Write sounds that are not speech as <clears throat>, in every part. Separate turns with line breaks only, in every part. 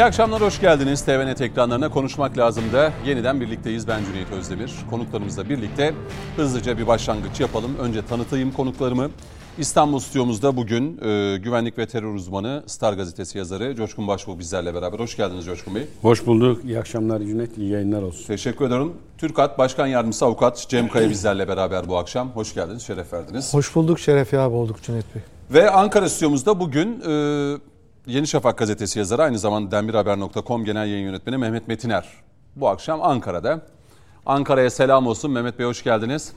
İyi akşamlar, hoş geldiniz. TVNet ekranlarına konuşmak lazım da yeniden birlikteyiz. Ben Cüneyt Özdemir. Konuklarımızla birlikte hızlıca bir başlangıç yapalım. Önce tanıtayım konuklarımı. İstanbul stüdyomuzda bugün e, güvenlik ve terör uzmanı Star Gazetesi yazarı Coşkun Başbuğ bizlerle beraber. Hoş geldiniz Coşkun Bey.
Hoş bulduk. İyi akşamlar Cüneyt. İyi yayınlar olsun.
Teşekkür ederim. TÜRKAT Başkan Yardımcısı Avukat Cem Kaya <clears throat> bizlerle beraber bu akşam. Hoş geldiniz, şeref verdiniz.
Hoş bulduk, şeref abi olduk Cüneyt Bey.
Ve Ankara stüdyomuzda bugün e, Yeni Şafak gazetesi yazarı aynı zamanda demirhaber.com genel yayın yönetmeni Mehmet Metiner. Bu akşam Ankara'da. Ankara'ya selam olsun. Mehmet Bey hoş geldiniz.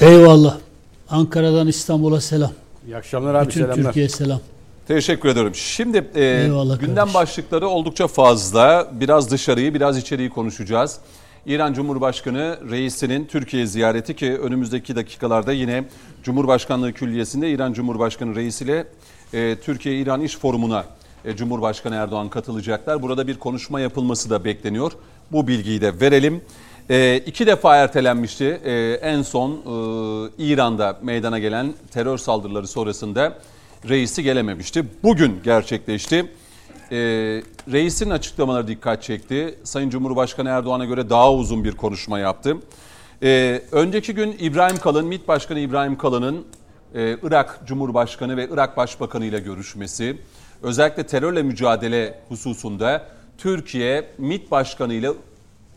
Eyvallah. Ankara'dan İstanbul'a selam.
İyi akşamlar abi
Bütün
selamlar.
Türkiye'ye selam.
Teşekkür ederim. Şimdi e,
Eyvallah
gündem
kardeşim.
başlıkları oldukça fazla. Biraz dışarıyı, biraz içeriği konuşacağız. İran Cumhurbaşkanı reisinin Türkiye ziyareti ki önümüzdeki dakikalarda yine Cumhurbaşkanlığı Külliyesi'nde İran Cumhurbaşkanı reisiyle e, Türkiye-İran İş Forumu'na e, Cumhurbaşkanı Erdoğan katılacaklar. Burada bir konuşma yapılması da bekleniyor. Bu bilgiyi de verelim. E, iki defa ertelenmişti. E, en son e, İran'da meydana gelen terör saldırıları sonrasında reisi gelememişti. Bugün gerçekleşti. E, reisin açıklamaları dikkat çekti. Sayın Cumhurbaşkanı Erdoğan'a göre daha uzun bir konuşma yaptı. E, önceki gün İbrahim Kalın, MİT Başkanı İbrahim Kalın'ın e, Irak Cumhurbaşkanı ve Irak Başbakanı ile görüşmesi, özellikle terörle mücadele hususunda Türkiye MİT Başkanı ile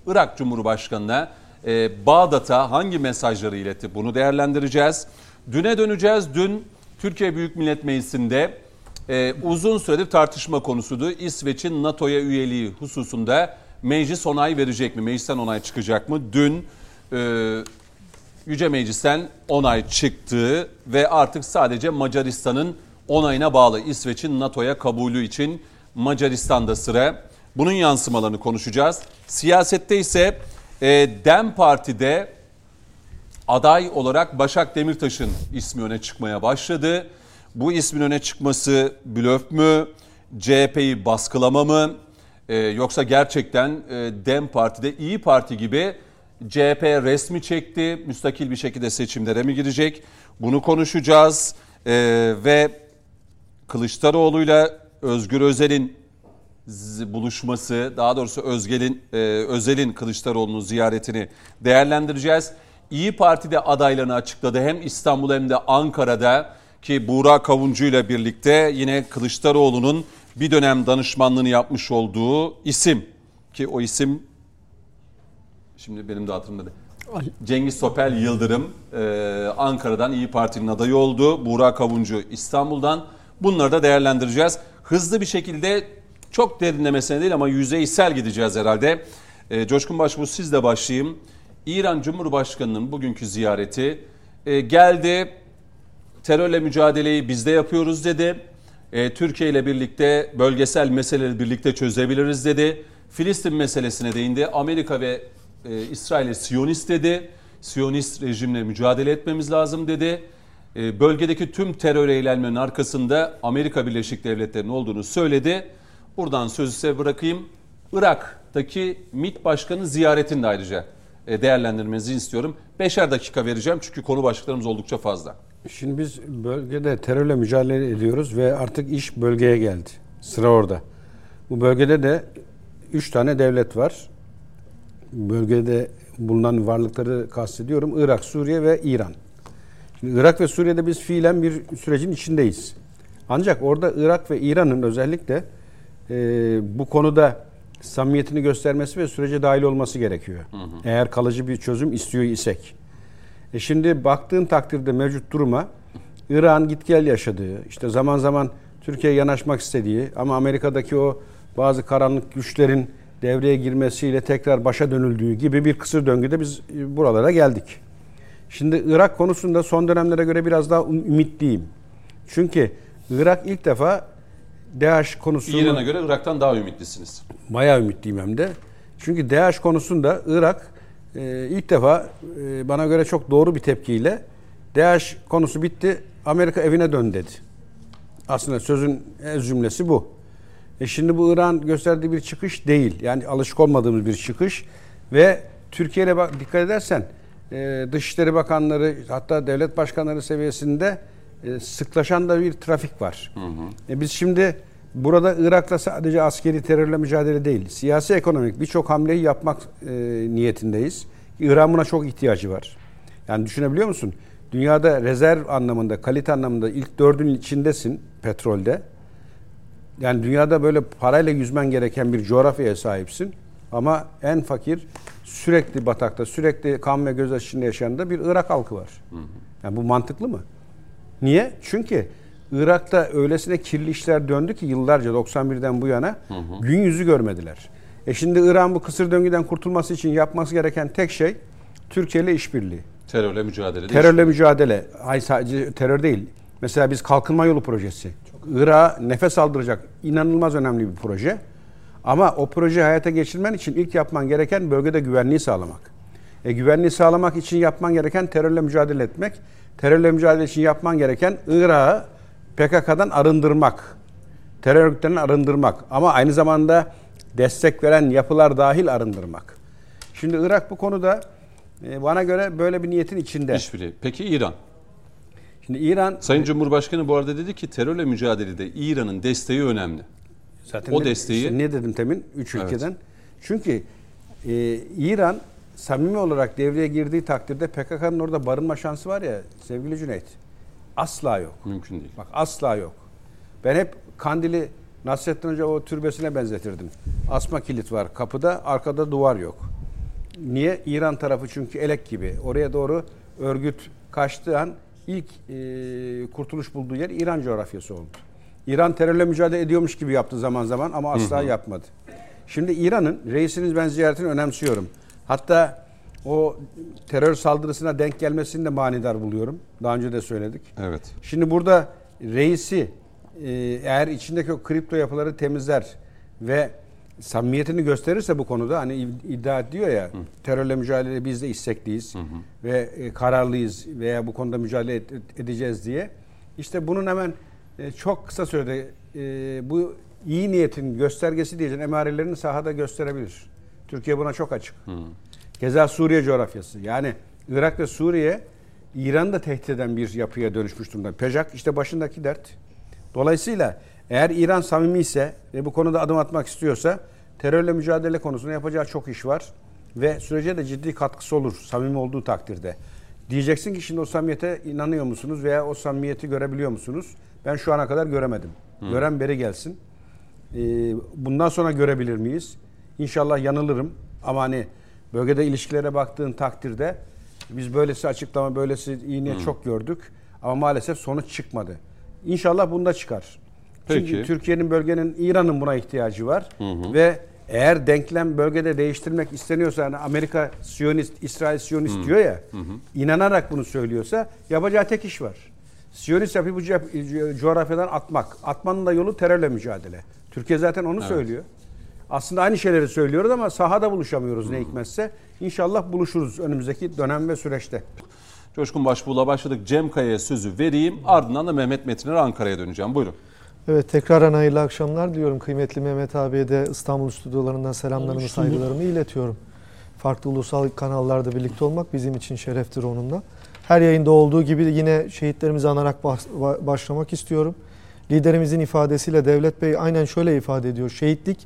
Irak Cumhurbaşkanı'na e, Bağdat'a hangi mesajları iletti bunu değerlendireceğiz. Düne döneceğiz. Dün Türkiye Büyük Millet Meclisi'nde e, uzun süredir tartışma konusuydu. İsveç'in NATO'ya üyeliği hususunda meclis onay verecek mi? Meclisten onay çıkacak mı? Dün e, Yüce Meclis'ten onay çıktı ve artık sadece Macaristan'ın onayına bağlı İsveç'in NATO'ya kabulü için Macaristan'da sıra. Bunun yansımalarını konuşacağız. Siyasette ise e, DEM Parti'de aday olarak Başak Demirtaş'ın ismi öne çıkmaya başladı. Bu ismin öne çıkması blöf mü, CHP'yi baskılama mı Ee, yoksa gerçekten e, DEM Parti'de İyi Parti gibi CHP resmi çekti, müstakil bir şekilde seçimlere mi girecek? Bunu konuşacağız Ee, ve Kılıçdaroğlu'yla Özgür Özel'in buluşması, daha doğrusu Özgel'in e, Özel'in Kılıçdaroğlu'nun ziyaretini değerlendireceğiz. İyi Parti'de adaylarını açıkladı hem İstanbul hem de Ankara'da ki Buğra Kavuncu ile birlikte yine Kılıçdaroğlu'nun bir dönem danışmanlığını yapmış olduğu isim ki o isim şimdi benim de hatırımda değil. Cengiz Sopel Yıldırım e, Ankara'dan İyi Parti'nin adayı oldu. Buğra Kavuncu İstanbul'dan. Bunları da değerlendireceğiz. Hızlı bir şekilde çok derinlemesine değil ama yüzeysel gideceğiz herhalde. E, Coşkun Başbuğ sizle başlayayım. İran Cumhurbaşkanı'nın bugünkü ziyareti e, geldi. Terörle mücadeleyi bizde yapıyoruz dedi. E, Türkiye ile birlikte bölgesel meseleleri birlikte çözebiliriz dedi. Filistin meselesine değindi. Amerika ve e, İsrail'e Siyonist dedi. Siyonist rejimle mücadele etmemiz lazım dedi. E, bölgedeki tüm terör eylemlerinin arkasında Amerika Birleşik Devletleri'nin olduğunu söyledi. Buradan sözü size bırakayım. Irak'taki MİT Başkanı ziyaretini de ayrıca e, değerlendirmenizi istiyorum. Beşer dakika vereceğim çünkü konu başlıklarımız oldukça fazla.
Şimdi biz bölgede terörle mücadele ediyoruz ve artık iş bölgeye geldi. Sıra orada. Bu bölgede de üç tane devlet var. Bölgede bulunan varlıkları kastediyorum. Irak, Suriye ve İran. Şimdi Irak ve Suriye'de biz fiilen bir sürecin içindeyiz. Ancak orada Irak ve İran'ın özellikle e, bu konuda samimiyetini göstermesi ve sürece dahil olması gerekiyor. Eğer kalıcı bir çözüm istiyor isek. E şimdi baktığın takdirde mevcut duruma İran git gel yaşadığı, işte zaman zaman Türkiye'ye yanaşmak istediği ama Amerika'daki o bazı karanlık güçlerin devreye girmesiyle tekrar başa dönüldüğü gibi bir kısır döngüde biz e, buralara geldik. Şimdi Irak konusunda son dönemlere göre biraz daha um- ümitliyim. Çünkü Irak ilk defa DAEŞ konusunu...
İran'a göre Irak'tan daha ümitlisiniz.
Bayağı ümitliyim hem de. Çünkü DAEŞ konusunda Irak e, ilk defa e, bana göre çok doğru bir tepkiyle DAEŞ konusu bitti, Amerika evine dön dedi. Aslında sözün ez cümlesi bu. E şimdi bu İran gösterdiği bir çıkış değil. Yani alışık olmadığımız bir çıkış ve Türkiye'ye bak dikkat edersen e, Dışişleri Bakanları hatta devlet başkanları seviyesinde e, sıklaşan da bir trafik var. E biz şimdi burada Irak'ta sadece askeri terörle mücadele değil, siyasi ekonomik birçok hamleyi yapmak e, niyetindeyiz. İran buna çok ihtiyacı var. Yani düşünebiliyor musun? Dünyada rezerv anlamında, kalite anlamında ilk dördün içindesin petrolde. Yani dünyada böyle parayla yüzmen gereken bir coğrafyaya sahipsin. Ama en fakir, sürekli batakta, sürekli kan ve göz içinde yaşayan da bir Irak halkı var. Yani bu mantıklı mı? Niye? Çünkü Irak'ta öylesine kirli işler döndü ki yıllarca 91'den bu yana gün yüzü görmediler. E şimdi İran bu kısır döngüden kurtulması için yapması gereken tek şey Türkiye ile işbirliği.
Terörle mücadele.
Terörle mücadele. Ay sadece terör değil. Mesela biz kalkınma yolu projesi. Irak'a nefes aldıracak inanılmaz önemli bir proje. Ama o projeyi hayata geçirmen için ilk yapman gereken bölgede güvenliği sağlamak. E, güvenliği sağlamak için yapman gereken terörle mücadele etmek. Terörle mücadele için yapman gereken Irak'ı PKK'dan arındırmak. Terör örgütlerinden arındırmak. Ama aynı zamanda destek veren yapılar dahil arındırmak. Şimdi Irak bu konuda e, bana göre böyle bir niyetin içinde.
İşbirliği. Peki İran?
Şimdi İran
Sayın Cumhurbaşkanı bu arada dedi ki terörle mücadelede İran'ın desteği önemli.
Zaten
O
ne-
desteği-
işte ne dedim temin? Üç
Evet.
ülkeden. Çünkü e, İran samimi olarak devreye girdiği takdirde PKK'nın orada barınma şansı var ya sevgili Cüneyt. Asla yok.
Mümkün değil.
Bak asla yok. Ben hep Kandil'i Nasrettin Hoca o türbesine benzetirdim. Asma kilit var kapıda, arkada duvar yok. Niye? İran tarafı çünkü elek gibi. Oraya doğru örgüt kaçtığı an ilk e, kurtuluş bulduğu yer İran coğrafyası oldu. İran terörle mücadele ediyormuş gibi yaptı zaman zaman ama asla yapmadı. Şimdi İran'ın reisinin ben ziyaretini önemsiyorum. Hatta o terör saldırısına denk gelmesini de manidar buluyorum. Daha önce de söyledik.
Evet.
Şimdi burada reisi e, eğer içindeki o kripto yapıları temizler ve samimiyetini gösterirse bu konuda hani id- iddia ediyor ya terörle mücadele biz de istekliyiz ve e, kararlıyız veya bu konuda mücadele edeceğiz diye. İşte bunun hemen e, çok kısa sürede bu iyi niyetin göstergesi diyeceğim emarelerini sahada gösterebilir. Türkiye buna çok açık. Keza Suriye coğrafyası. Yani Irak ve Suriye İran'ı da tehdit eden bir yapıya dönüşmüş durumda. Pejak işte başındaki dert. Dolayısıyla eğer İran samimi ise ve bu konuda adım atmak istiyorsa terörle mücadele konusunda yapacağı çok iş var. Ve sürece de ciddi katkısı olur samimi olduğu takdirde. Diyeceksin ki şimdi o samimiyete inanıyor musunuz veya o samimiyeti görebiliyor musunuz? Ben şu ana kadar göremedim. Gören beri gelsin. Ee, bundan sonra görebilir miyiz? İnşallah yanılırım. Ama hani bölgede ilişkilere baktığın takdirde biz böylesi açıklama, böylesi iyi niyet çok gördük. Ama maalesef sonuç çıkmadı. İnşallah bunda çıkar.
Peki.
Çünkü Türkiye'nin bölgenin İran'ın buna ihtiyacı var. Ve eğer denklem bölgede değiştirmek isteniyorsa yani Amerika Siyonist, İsrail Siyonist diyor ya inanarak bunu söylüyorsa yapacağı tek iş var. Siyonist yapıyı bu co- coğrafyadan atmak. Atmanın da yolu terörle mücadele. Türkiye zaten onu söylüyor. Aslında aynı şeyleri söylüyoruz ama sahada buluşamıyoruz ne hikmetse. İnşallah buluşuruz önümüzdeki dönem ve süreçte.
Coşkun Başbuğ'la başladık. Cem Kaya'ya sözü vereyim. Ardından da Mehmet Metiner Ankara'ya döneceğim. Buyurun.
Evet tekrardan hayırlı akşamlar diyorum. Kıymetli Mehmet abiye de İstanbul stüdyolarından selamlarımı, saygılarımı iletiyorum. Farklı ulusal kanallarda birlikte olmak bizim için şereftir onunla. Her yayında olduğu gibi yine şehitlerimizi anarak başlamak istiyorum. Liderimizin ifadesiyle Devlet Bey aynen şöyle ifade ediyor. Şehitlik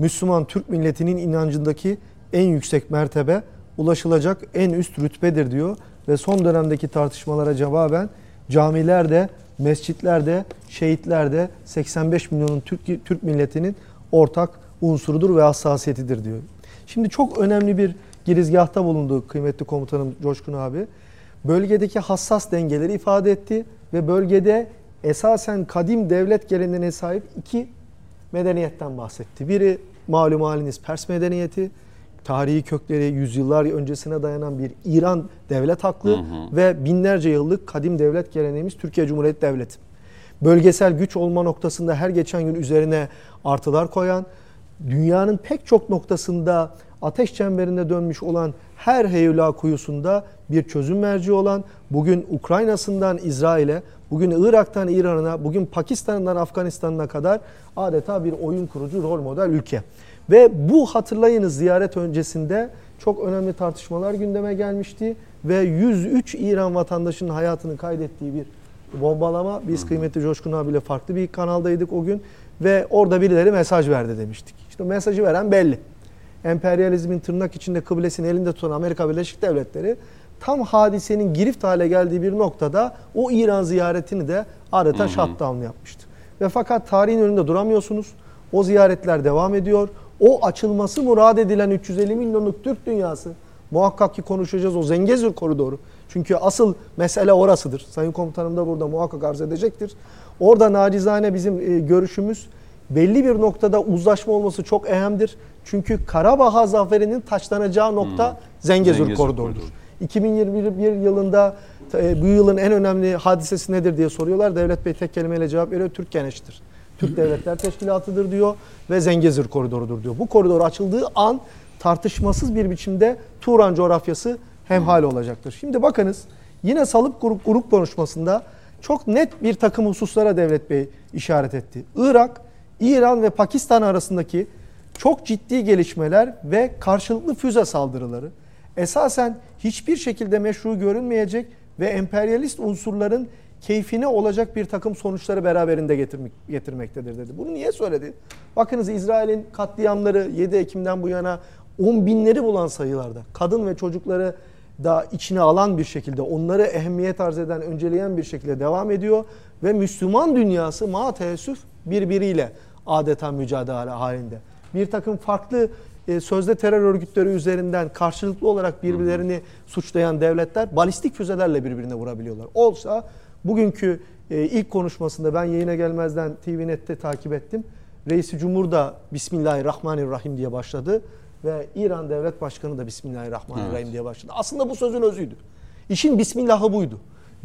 Müslüman Türk milletinin inancındaki en yüksek mertebe, ulaşılacak en üst rütbedir diyor. Ve son dönemdeki tartışmalara cevaben camilerde, mescitlerde, şehitlerde 85 milyonun Türk, Türk milletinin ortak unsurudur ve hassasiyetidir diyor. Şimdi çok önemli bir girizgahta bulundu kıymetli komutanım Coşkun abi. Bölgedeki hassas dengeleri ifade etti ve bölgede esasen kadim devlet geleneğine sahip iki medeniyetten bahsetti. Biri malum haliniz Pers medeniyeti, tarihi kökleri yüzyıllar öncesine dayanan bir İran devlet haklı ve binlerce yıllık kadim devlet geleneğimiz Türkiye Cumhuriyeti Devleti. Bölgesel güç olma noktasında her geçen gün üzerine artılar koyan, dünyanın pek çok noktasında ateş çemberinde dönmüş olan her heyula kuyusunda bir çözüm merci olan, bugün Ukrayna'sından İsrail'e, bugün Irak'tan İran'a, bugün Pakistan'dan Afganistan'a kadar adeta bir oyun kurucu rol model ülke. Ve bu hatırlayınız ziyaret öncesinde çok önemli tartışmalar gündeme gelmişti ve 103 İran vatandaşının hayatını kaydettiği bir bombalama. Biz kıymetli Coşkun abiyle farklı bir kanaldaydık o gün ve orada birileri mesaj verdi demiştik. İşte mesajı veren belli. Emperyalizmin tırnak içinde kıblesini elinde tutan Amerika Birleşik Devletleri tam hadisenin girift hale geldiği bir noktada o İran ziyaretini de adeta shutdown yapmıştı. Ve fakat tarihin önünde duramıyorsunuz. O ziyaretler devam ediyor. O açılması murad edilen 350 milyonluk Türk dünyası muhakkak ki konuşacağız o Zengezur koridoru. Çünkü asıl mesele orasıdır. Sayın komutanım da burada muhakkak arz edecektir. Orada nacizane bizim e, görüşümüz belli bir noktada uzlaşma olması çok önemlidir. Çünkü Karabağ zaferinin taçlanacağı nokta Zengezur,
Zengezur
koridorudur.
koridoru.
2021 yılında e, bu yılın en önemli hadisesi nedir diye soruyorlar. Devlet Bey tek kelimeyle cevap veriyor. Türk Geneş'tir. Türk Devletler Teşkilatı'dır diyor ve Zengezur koridorudur diyor. Bu koridor açıldığı an tartışmasız bir biçimde Turan coğrafyası hemhal olacaktır. Şimdi bakınız yine Salıp grup, grup konuşmasında çok net bir takım hususlara Devlet Bey işaret etti. Irak, İran ve Pakistan arasındaki çok ciddi gelişmeler ve karşılıklı füze saldırıları esasen hiçbir şekilde meşru görünmeyecek ve emperyalist unsurların keyfine olacak bir takım sonuçları beraberinde getirmek, getirmektedir dedi. Bunu niye söyledi? Bakınız İsrail'in katliamları 7 Ekim'den bu yana 10 binleri bulan sayılarda. Kadın ve çocukları da içine alan bir şekilde, onları ehemmiyet arz eden, önceleyen bir şekilde devam ediyor. Ve Müslüman dünyası ma teessüf birbiriyle adeta mücadele halinde. Bir takım farklı e, sözde terör örgütleri üzerinden karşılıklı olarak birbirlerini suçlayan devletler balistik füzelerle birbirine vurabiliyorlar. Olsa bugünkü e, ilk konuşmasında ben yayına gelmezden TVNet'te takip ettim. Reisi Cumhur da Bismillahirrahmanirrahim diye başladı ve İran Devlet Başkanı da Bismillahirrahmanirrahim
Evet.
diye başladı. Aslında bu sözün özüydü. İşin Bismillahı buydu.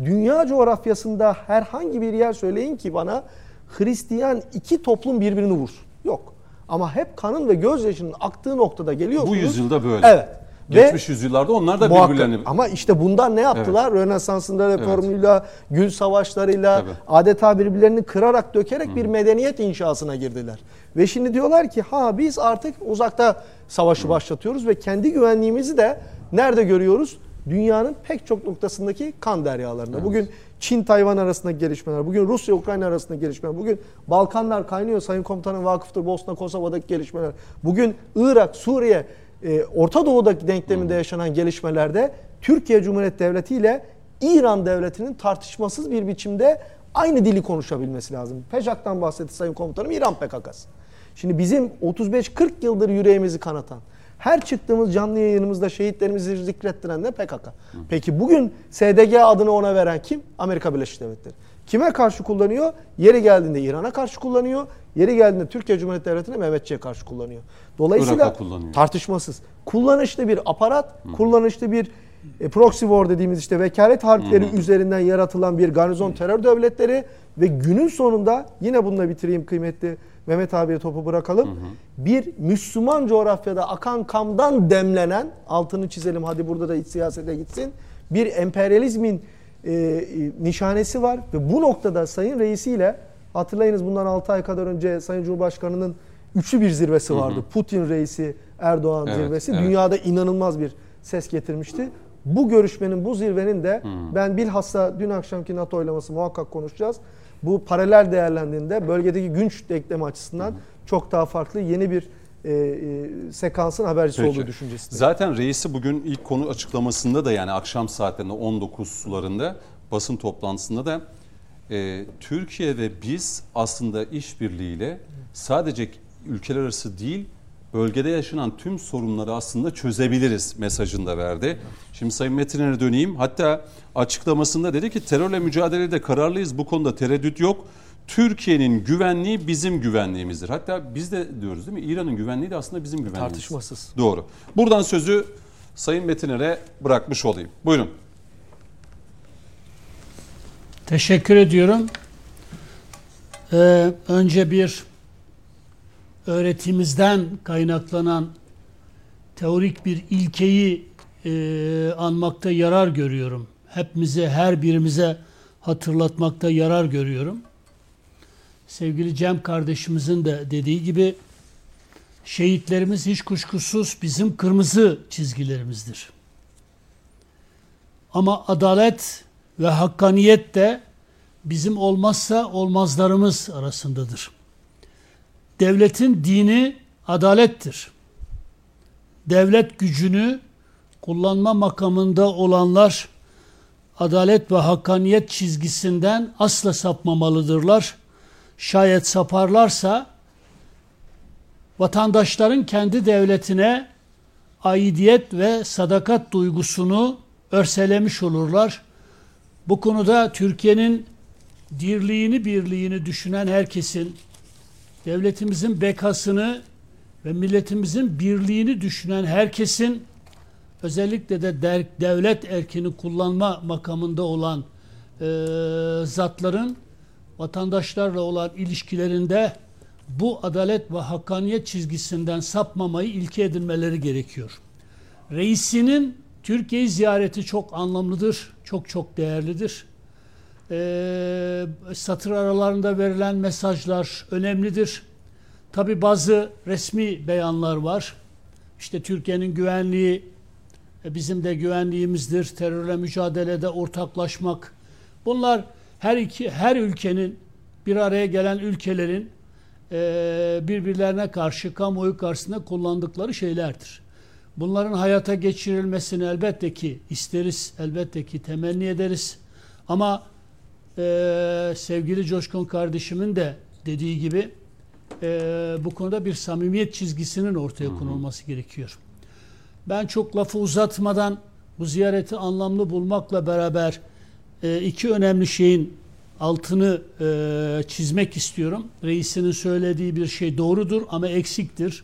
Dünya coğrafyasında herhangi bir yer söyleyin ki bana Hristiyan iki toplum birbirini vursun. Yok. Ama hep kanın ve gözyaşının aktığı noktada geliyorsunuz.
Bu yüzyılda böyle.
Evet.
Geçmiş yüzyıllarda onlar da
Muhakkak.
birbirlerini...
Ama işte bundan ne yaptılar? Rönesans'ında reformuyla, gül savaşlarıyla
Tabii.
adeta birbirlerini kırarak dökerek bir medeniyet inşasına girdiler. Ve şimdi diyorlar ki ha biz artık uzakta savaşı başlatıyoruz ve kendi güvenliğimizi de nerede görüyoruz? Dünyanın pek çok noktasındaki kan deryalarında. Bugün Çin-Tayvan arasındaki gelişmeler, bugün Rusya-Ukrayna arasındaki gelişmeler, bugün Balkanlar kaynıyor. Sayın Komutanım vakıftır Bosna-Kosova'daki gelişmeler. Bugün Irak, Suriye, e, Orta Doğu'daki denkleminde yaşanan gelişmelerde Türkiye Cumhuriyeti Devleti ile İran Devleti'nin tartışmasız bir biçimde aynı dili konuşabilmesi lazım. PEJAK'tan bahsetti Sayın Komutanım İran PKK'sı. Şimdi bizim 35-40 yıldır yüreğimizi kanatan, her çıktığımız canlı yayınımızda şehitlerimizi zikrettiren de PKK. Peki bugün SDG adını ona veren kim? Amerika Birleşik Devletleri. Kime karşı kullanıyor? Yeri geldiğinde İran'a karşı kullanıyor. Yeri geldiğinde Türkiye Cumhuriyeti Devleti'ne Mehmetçiğe karşı kullanıyor. Dolayısıyla
kullanıyor.
tartışmasız. Kullanışlı bir aparat, kullanışlı bir e, proxy war dediğimiz işte vekalet harpleri üzerinden yaratılan bir garnizon terör devletleri ve günün sonunda yine bununla bitireyim kıymetli Mehmet abiye topu bırakalım. Bir Müslüman coğrafyada akan kamdan demlenen altını çizelim hadi burada da iç siyasete gitsin. Bir emperyalizmin e, e, nişanesi var ve bu noktada Sayın Reisi ile hatırlayınız bundan 6 ay kadar önce Sayın Cumhurbaşkanı'nın üçlü bir zirvesi vardı. Putin reisi, Erdoğan
Evet,
zirvesi.
evet.
Dünyada inanılmaz bir ses getirmişti. Bu görüşmenin, bu zirvenin de ben bilhassa dün akşamki NATO oylaması muhakkak konuşacağız. Bu paralel değerlendiğinde bölgedeki güç denklemi açısından çok daha farklı yeni bir e, e, sekansın habercisi
Peki.
olduğu düşüncesindeyim.
Zaten reisi bugün ilk konu açıklamasında da yani akşam saatlerinde 19 sularında basın toplantısında da e, Türkiye ve biz aslında işbirliğiyle sadece ülkeler arası değil bölgede yaşanan tüm sorunları aslında çözebiliriz mesajını da verdi. Şimdi Sayın Metiner'e döneyim. Hatta açıklamasında dedi ki terörle mücadelede kararlıyız. Bu konuda tereddüt yok. Türkiye'nin güvenliği bizim güvenliğimizdir. Hatta biz de diyoruz değil mi? İran'ın güvenliği de aslında bizim güvenliğimiz.
Tartışmasız.
Doğru. Buradan sözü Sayın Metiner'e bırakmış olayım. Buyurun.
Teşekkür ediyorum. Ee, önce bir öğretimizden kaynaklanan teorik bir ilkeyi e, anmakta yarar görüyorum. Hepimize, her birimize hatırlatmakta yarar görüyorum. Sevgili Cem kardeşimizin de dediği gibi şehitlerimiz hiç kuşkusuz bizim kırmızı çizgilerimizdir. Ama adalet ve hakkaniyet de bizim olmazsa olmazlarımız arasındadır. Devletin dini adalettir. Devlet gücünü kullanma makamında olanlar adalet ve hakkaniyet çizgisinden asla sapmamalıdırlar. Şayet saparlarsa vatandaşların kendi devletine aidiyet ve sadakat duygusunu örselemiş olurlar. Bu konuda Türkiye'nin dirliğini birliğini düşünen herkesin devletimizin bekasını ve milletimizin birliğini düşünen herkesin özellikle de devlet erkini kullanma makamında olan e, zatların vatandaşlarla olan ilişkilerinde bu adalet ve hakkaniyet çizgisinden sapmamayı ilke edinmeleri gerekiyor. Reisinin Türkiye ziyareti çok anlamlıdır, çok çok değerlidir. Ee, satır aralarında verilen mesajlar önemlidir. Tabi bazı resmi beyanlar var. İşte Türkiye'nin güvenliği e, bizim de güvenliğimizdir. Terörle mücadelede ortaklaşmak. Bunlar her iki her ülkenin bir araya gelen ülkelerin e, birbirlerine karşı kamuoyu karşısında kullandıkları şeylerdir. Bunların hayata geçirilmesini elbette ki isteriz, elbette ki temenni ederiz. Ama e, sevgili Coşkun kardeşimin de dediği gibi e, bu konuda bir samimiyet çizgisinin ortaya konulması gerekiyor. Ben çok lafı uzatmadan bu ziyareti anlamlı bulmakla beraber e, iki önemli şeyin altını e, çizmek istiyorum. Reisinin söylediği bir şey doğrudur ama eksiktir.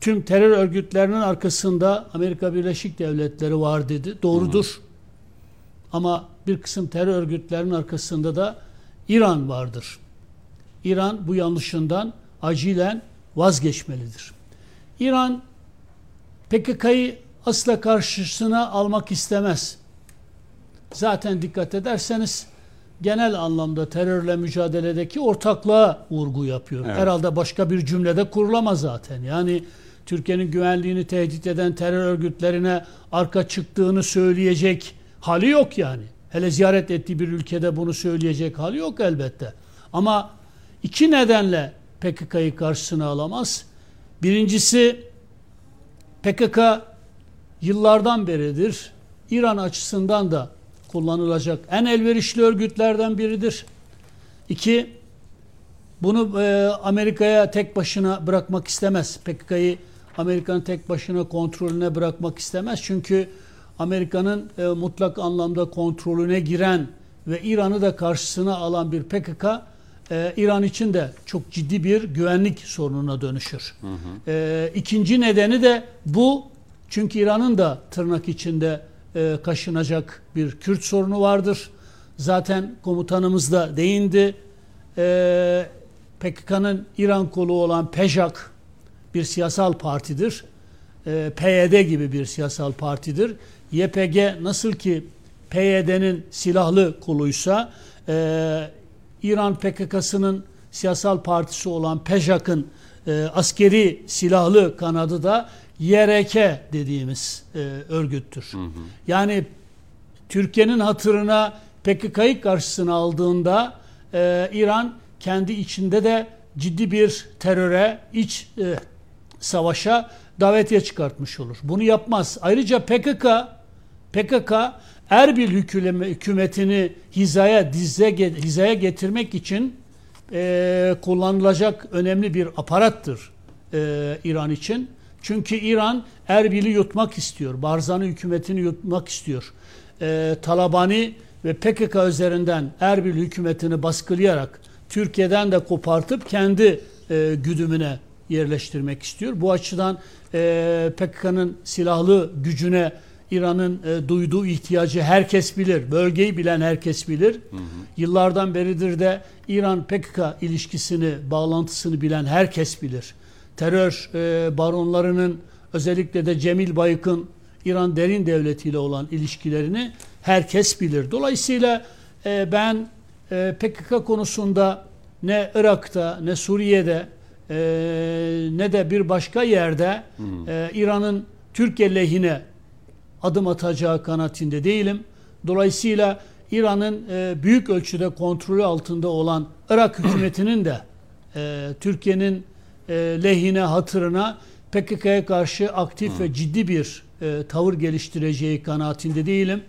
Tüm terör örgütlerinin arkasında Amerika Birleşik Devletleri var dedi. Doğrudur. Hı hı. Ama bir kısım terör örgütlerinin arkasında da İran vardır. İran bu yanlışından acilen vazgeçmelidir. İran PKK'yı asla karşısına almak istemez. Zaten dikkat ederseniz genel anlamda terörle mücadeledeki ortaklığa vurgu yapıyor. Evet. Herhalde başka bir cümlede kurulamaz zaten. Yani Türkiye'nin güvenliğini tehdit eden terör örgütlerine arka çıktığını söyleyecek hali yok yani. Hele ziyaret ettiği bir ülkede bunu söyleyecek hali yok elbette. Ama iki nedenle PKK'yı karşısına alamaz. Birincisi PKK yıllardan beridir İran açısından da kullanılacak en elverişli örgütlerden biridir. İki, bunu e, Amerika'ya tek başına bırakmak istemez. PKK'yı Amerika'nın tek başına kontrolüne bırakmak istemez. Çünkü Amerika'nın e, mutlak anlamda kontrolüne giren ve İran'ı da karşısına alan bir PKK e, İran için de çok ciddi bir güvenlik sorununa dönüşür. Hı hı. E, ikinci nedeni de bu. Çünkü İran'ın da tırnak içinde e, kaşınacak bir Kürt sorunu vardır. Zaten komutanımız da değindi. E, PKK'nın İran kolu olan PEJAK bir siyasal partidir. E, PYD gibi bir siyasal partidir. YPG nasıl ki PYD'nin silahlı koluysa e, İran PKK'sının siyasal partisi olan PEJAK'ın e, askeri silahlı kanadı da YRK dediğimiz e, örgüttür. Hı hı. Yani Türkiye'nin hatırına PKK'yı karşısına aldığında e, İran kendi içinde de ciddi bir teröre, iç e, savaşa davetiye çıkartmış olur. Bunu yapmaz. Ayrıca PKK PKK Erbil hükümetini hizaya dize hizaya getirmek için e, kullanılacak önemli bir aparattır e, İran için. Çünkü İran Erbil'i yutmak istiyor. Barzani hükümetini yutmak istiyor. E, Talabani ve PKK üzerinden Erbil hükümetini baskılayarak Türkiye'den de kopartıp kendi e, güdümüne yerleştirmek istiyor. Bu açıdan e, PKK'nın silahlı gücüne İran'ın e, duyduğu ihtiyacı herkes bilir. Bölgeyi bilen herkes bilir. Hı hı. Yıllardan beridir de İran-PKK ilişkisini, bağlantısını bilen herkes bilir. Terör e, baronlarının özellikle de Cemil Bayık'ın İran derin devletiyle olan ilişkilerini herkes bilir. Dolayısıyla e, ben e, PKK konusunda ne Irak'ta ne Suriye'de e, ne de bir başka yerde e, İran'ın Türkiye lehine adım atacağı kanaatinde değilim. Dolayısıyla İran'ın e, büyük ölçüde kontrolü altında olan Irak <clears throat> hükümetinin de e, Türkiye'nin e, lehine hatırına PKK'ya karşı aktif ve ciddi bir e, tavır geliştireceği kanaatinde değilim.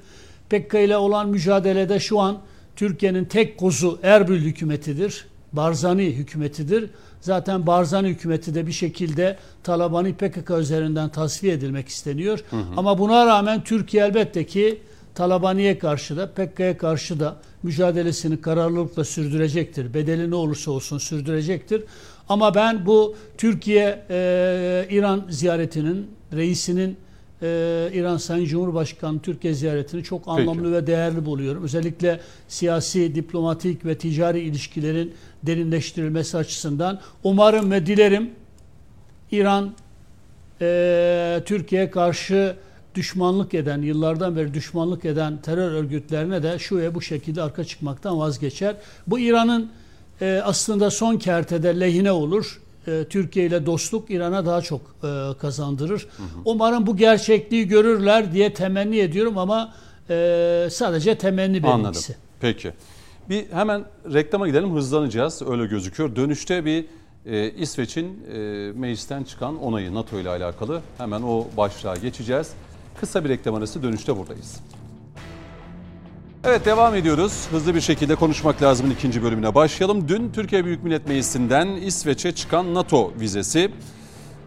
PKK ile olan mücadelede şu an Türkiye'nin tek kozu Erbil hükümetidir. Barzani hükümetidir. Zaten Barzani hükümeti de bir şekilde Talabani PKK üzerinden tasfiye edilmek isteniyor. Ama buna rağmen Türkiye elbette ki Talabani'ye karşı da PKK'ya karşı da mücadelesini kararlılıkla sürdürecektir. Bedeli ne olursa olsun sürdürecektir. Ama ben bu Türkiye e, İran ziyaretinin reisinin e, İran Sayın Cumhurbaşkanı Türkiye ziyaretini çok anlamlı ve değerli buluyorum. Özellikle siyasi, diplomatik ve ticari ilişkilerin derinleştirilmesi açısından umarım ve dilerim İran e, Türkiye'ye karşı düşmanlık eden, yıllardan beri düşmanlık eden terör örgütlerine de şu ve bu şekilde arka çıkmaktan vazgeçer. Bu İran'ın e, aslında son kertede lehine olur. E, Türkiye ile dostluk İran'a daha çok e, kazandırır. Umarım bu gerçekliği görürler diye temenni ediyorum ama e, sadece temenni
Anladım.
benimkisi.
Peki. Bir hemen reklama gidelim hızlanacağız öyle gözüküyor. Dönüşte bir e, İsveç'in e, meclisten çıkan onayı NATO ile alakalı hemen o başlığa geçeceğiz. Kısa bir reklam arası dönüşte buradayız. Evet devam ediyoruz. Hızlı bir şekilde konuşmak lazımın ikinci bölümüne başlayalım. Dün Türkiye Büyük Millet Meclisi'nden İsveç'e çıkan NATO vizesi.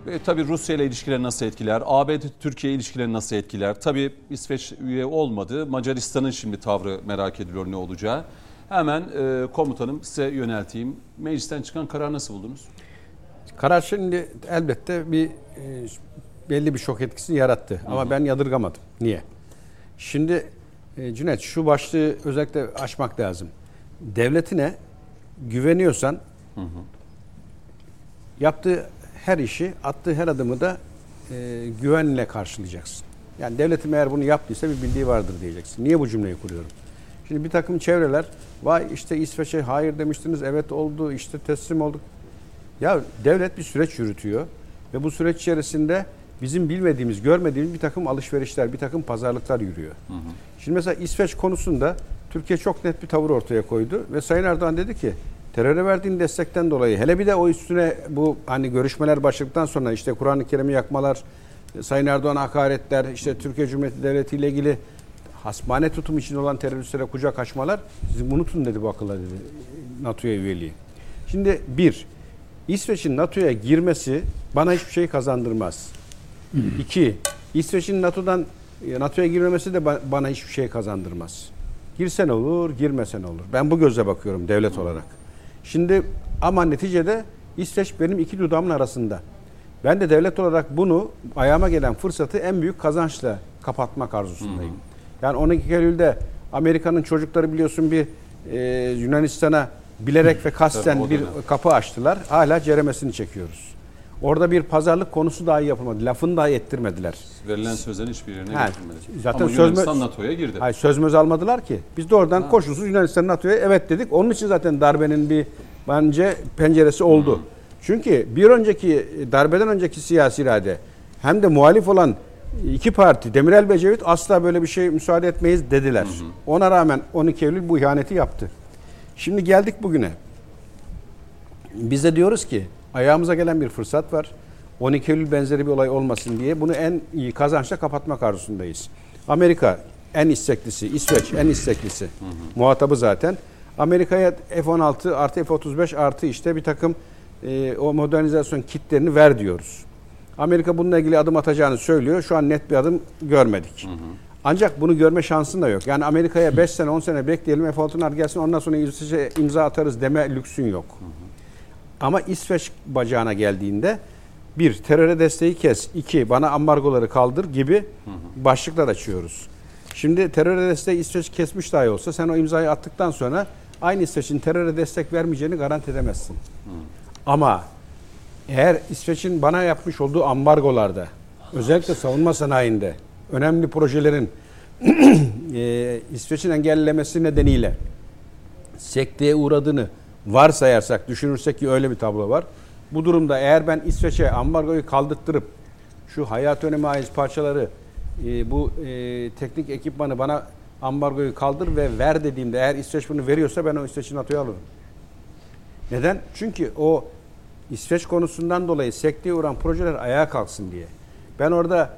Ve tabii Rusya ile ilişkileri nasıl etkiler? ABD-Türkiye ilişkileri nasıl etkiler? Tabii İsveç üye olmadı. Macaristan'ın şimdi tavrı merak ediliyor ne olacağı. Hemen e, komutanım size yönelteyim. Meclisten çıkan karar nasıl buldunuz?
Karar şimdi elbette bir e, belli bir şok etkisi yarattı. Ama ben yadırgamadım. Niye? Şimdi e, Cüneyt şu başlığı özellikle açmak lazım. Devletine güveniyorsan yaptığı her işi, attığı her adımı da e, güvenle karşılayacaksın. Yani devletim eğer bunu yaptıysa bir bildiği vardır diyeceksin. Niye bu cümleyi kuruyorum? Şimdi bir takım çevreler, vay işte İsveç'e hayır demiştiniz, evet oldu, işte teslim olduk. Ya devlet bir süreç yürütüyor ve bu süreç içerisinde bizim bilmediğimiz, görmediğimiz bir takım alışverişler, bir takım pazarlıklar yürüyor. Şimdi mesela İsveç konusunda Türkiye çok net bir tavır ortaya koydu ve Sayın Erdoğan dedi ki teröre verdiğin destekten dolayı hele bir de o üstüne bu hani görüşmeler başladıktan sonra işte Kur'an-ı Kerim'i yakmalar, Sayın Erdoğan hakaretler, işte Türkiye Cumhuriyeti Devleti ile ilgili hasmane tutum için olan teröristlere kucak açmalar siz unutun dedi bu akıllar dedi NATO'ya üyeliği. Şimdi bir, İsveç'in NATO'ya girmesi bana hiçbir şey kazandırmaz. İki, İsveç'in NATO'dan NATO'ya girmemesi de ba- bana hiçbir şey kazandırmaz. Girsen olur, girmesen olur. Ben bu gözle bakıyorum devlet olarak. Şimdi ama neticede İsveç benim iki dudağımın arasında. Ben de devlet olarak bunu ayağıma gelen fırsatı en büyük kazançla kapatmak arzusundayım. Yani 12 Eylül'de Amerika'nın çocukları biliyorsun bir e, Yunanistan'a bilerek ve kasten bir kapı açtılar. Hala ceremesini çekiyoruz. Orada bir pazarlık konusu dahi yapılmadı. Lafını dahi ettirmediler.
Verilen sözlerin hiçbir yerine
Ha,
getirilmedi.
zaten
Ama
söz
Yunanistan NATO'ya girdi.
Hayır söz möz almadılar ki. Biz de oradan koşulsuz Yunanistan NATO'ya evet dedik. Onun için zaten darbenin bir bence penceresi oldu. Çünkü bir önceki darbeden önceki siyasi irade hem de muhalif olan iki parti Demirel ve Ecevit asla böyle bir şey müsaade etmeyiz dediler. Ona rağmen 12 Eylül bu ihaneti yaptı. Şimdi geldik bugüne. Biz de diyoruz ki ayağımıza gelen bir fırsat var. 12 Eylül benzeri bir olay olmasın diye bunu en iyi kazançla kapatmak arzusundayız. Amerika en isteklisi, İsveç en isteklisi. Muhatabı zaten. Amerika'ya F-16 artı F-35 artı işte bir takım e, o modernizasyon kitlerini ver diyoruz. Amerika bununla ilgili adım atacağını söylüyor. Şu an net bir adım görmedik. Ancak bunu görme şansın da yok. Yani Amerika'ya 5 sene 10 sene bekleyelim F-16'lar gelsin ondan sonra İsveç'e imza atarız deme lüksün yok. Ama İsveç bacağına geldiğinde bir teröre desteği kes, iki bana ambargoları kaldır gibi başlıklar açıyoruz. Şimdi teröre desteği İsveç kesmiş dahi olsa sen o imzayı attıktan sonra aynı İsveç'in teröre destek vermeyeceğini garanti edemezsin. Ama eğer İsveç'in bana yapmış olduğu ambargolarda özellikle savunma sanayinde önemli projelerin <clears throat> e, İsveç'in engellemesi nedeniyle sekteye uğradığını varsayarsak, düşünürsek ki öyle bir tablo var. Bu durumda eğer ben İsveç'e ambargoyu kaldırttırıp şu hayat önemi ait parçaları, e, bu e, teknik ekipmanı bana ambargoyu kaldır ve ver dediğimde eğer İsveç bunu veriyorsa ben o İsveç'i NATO'ya alırım. Neden? Çünkü o İsveç konusundan dolayı sekteye uğran projeler ayağa kalksın diye. Ben orada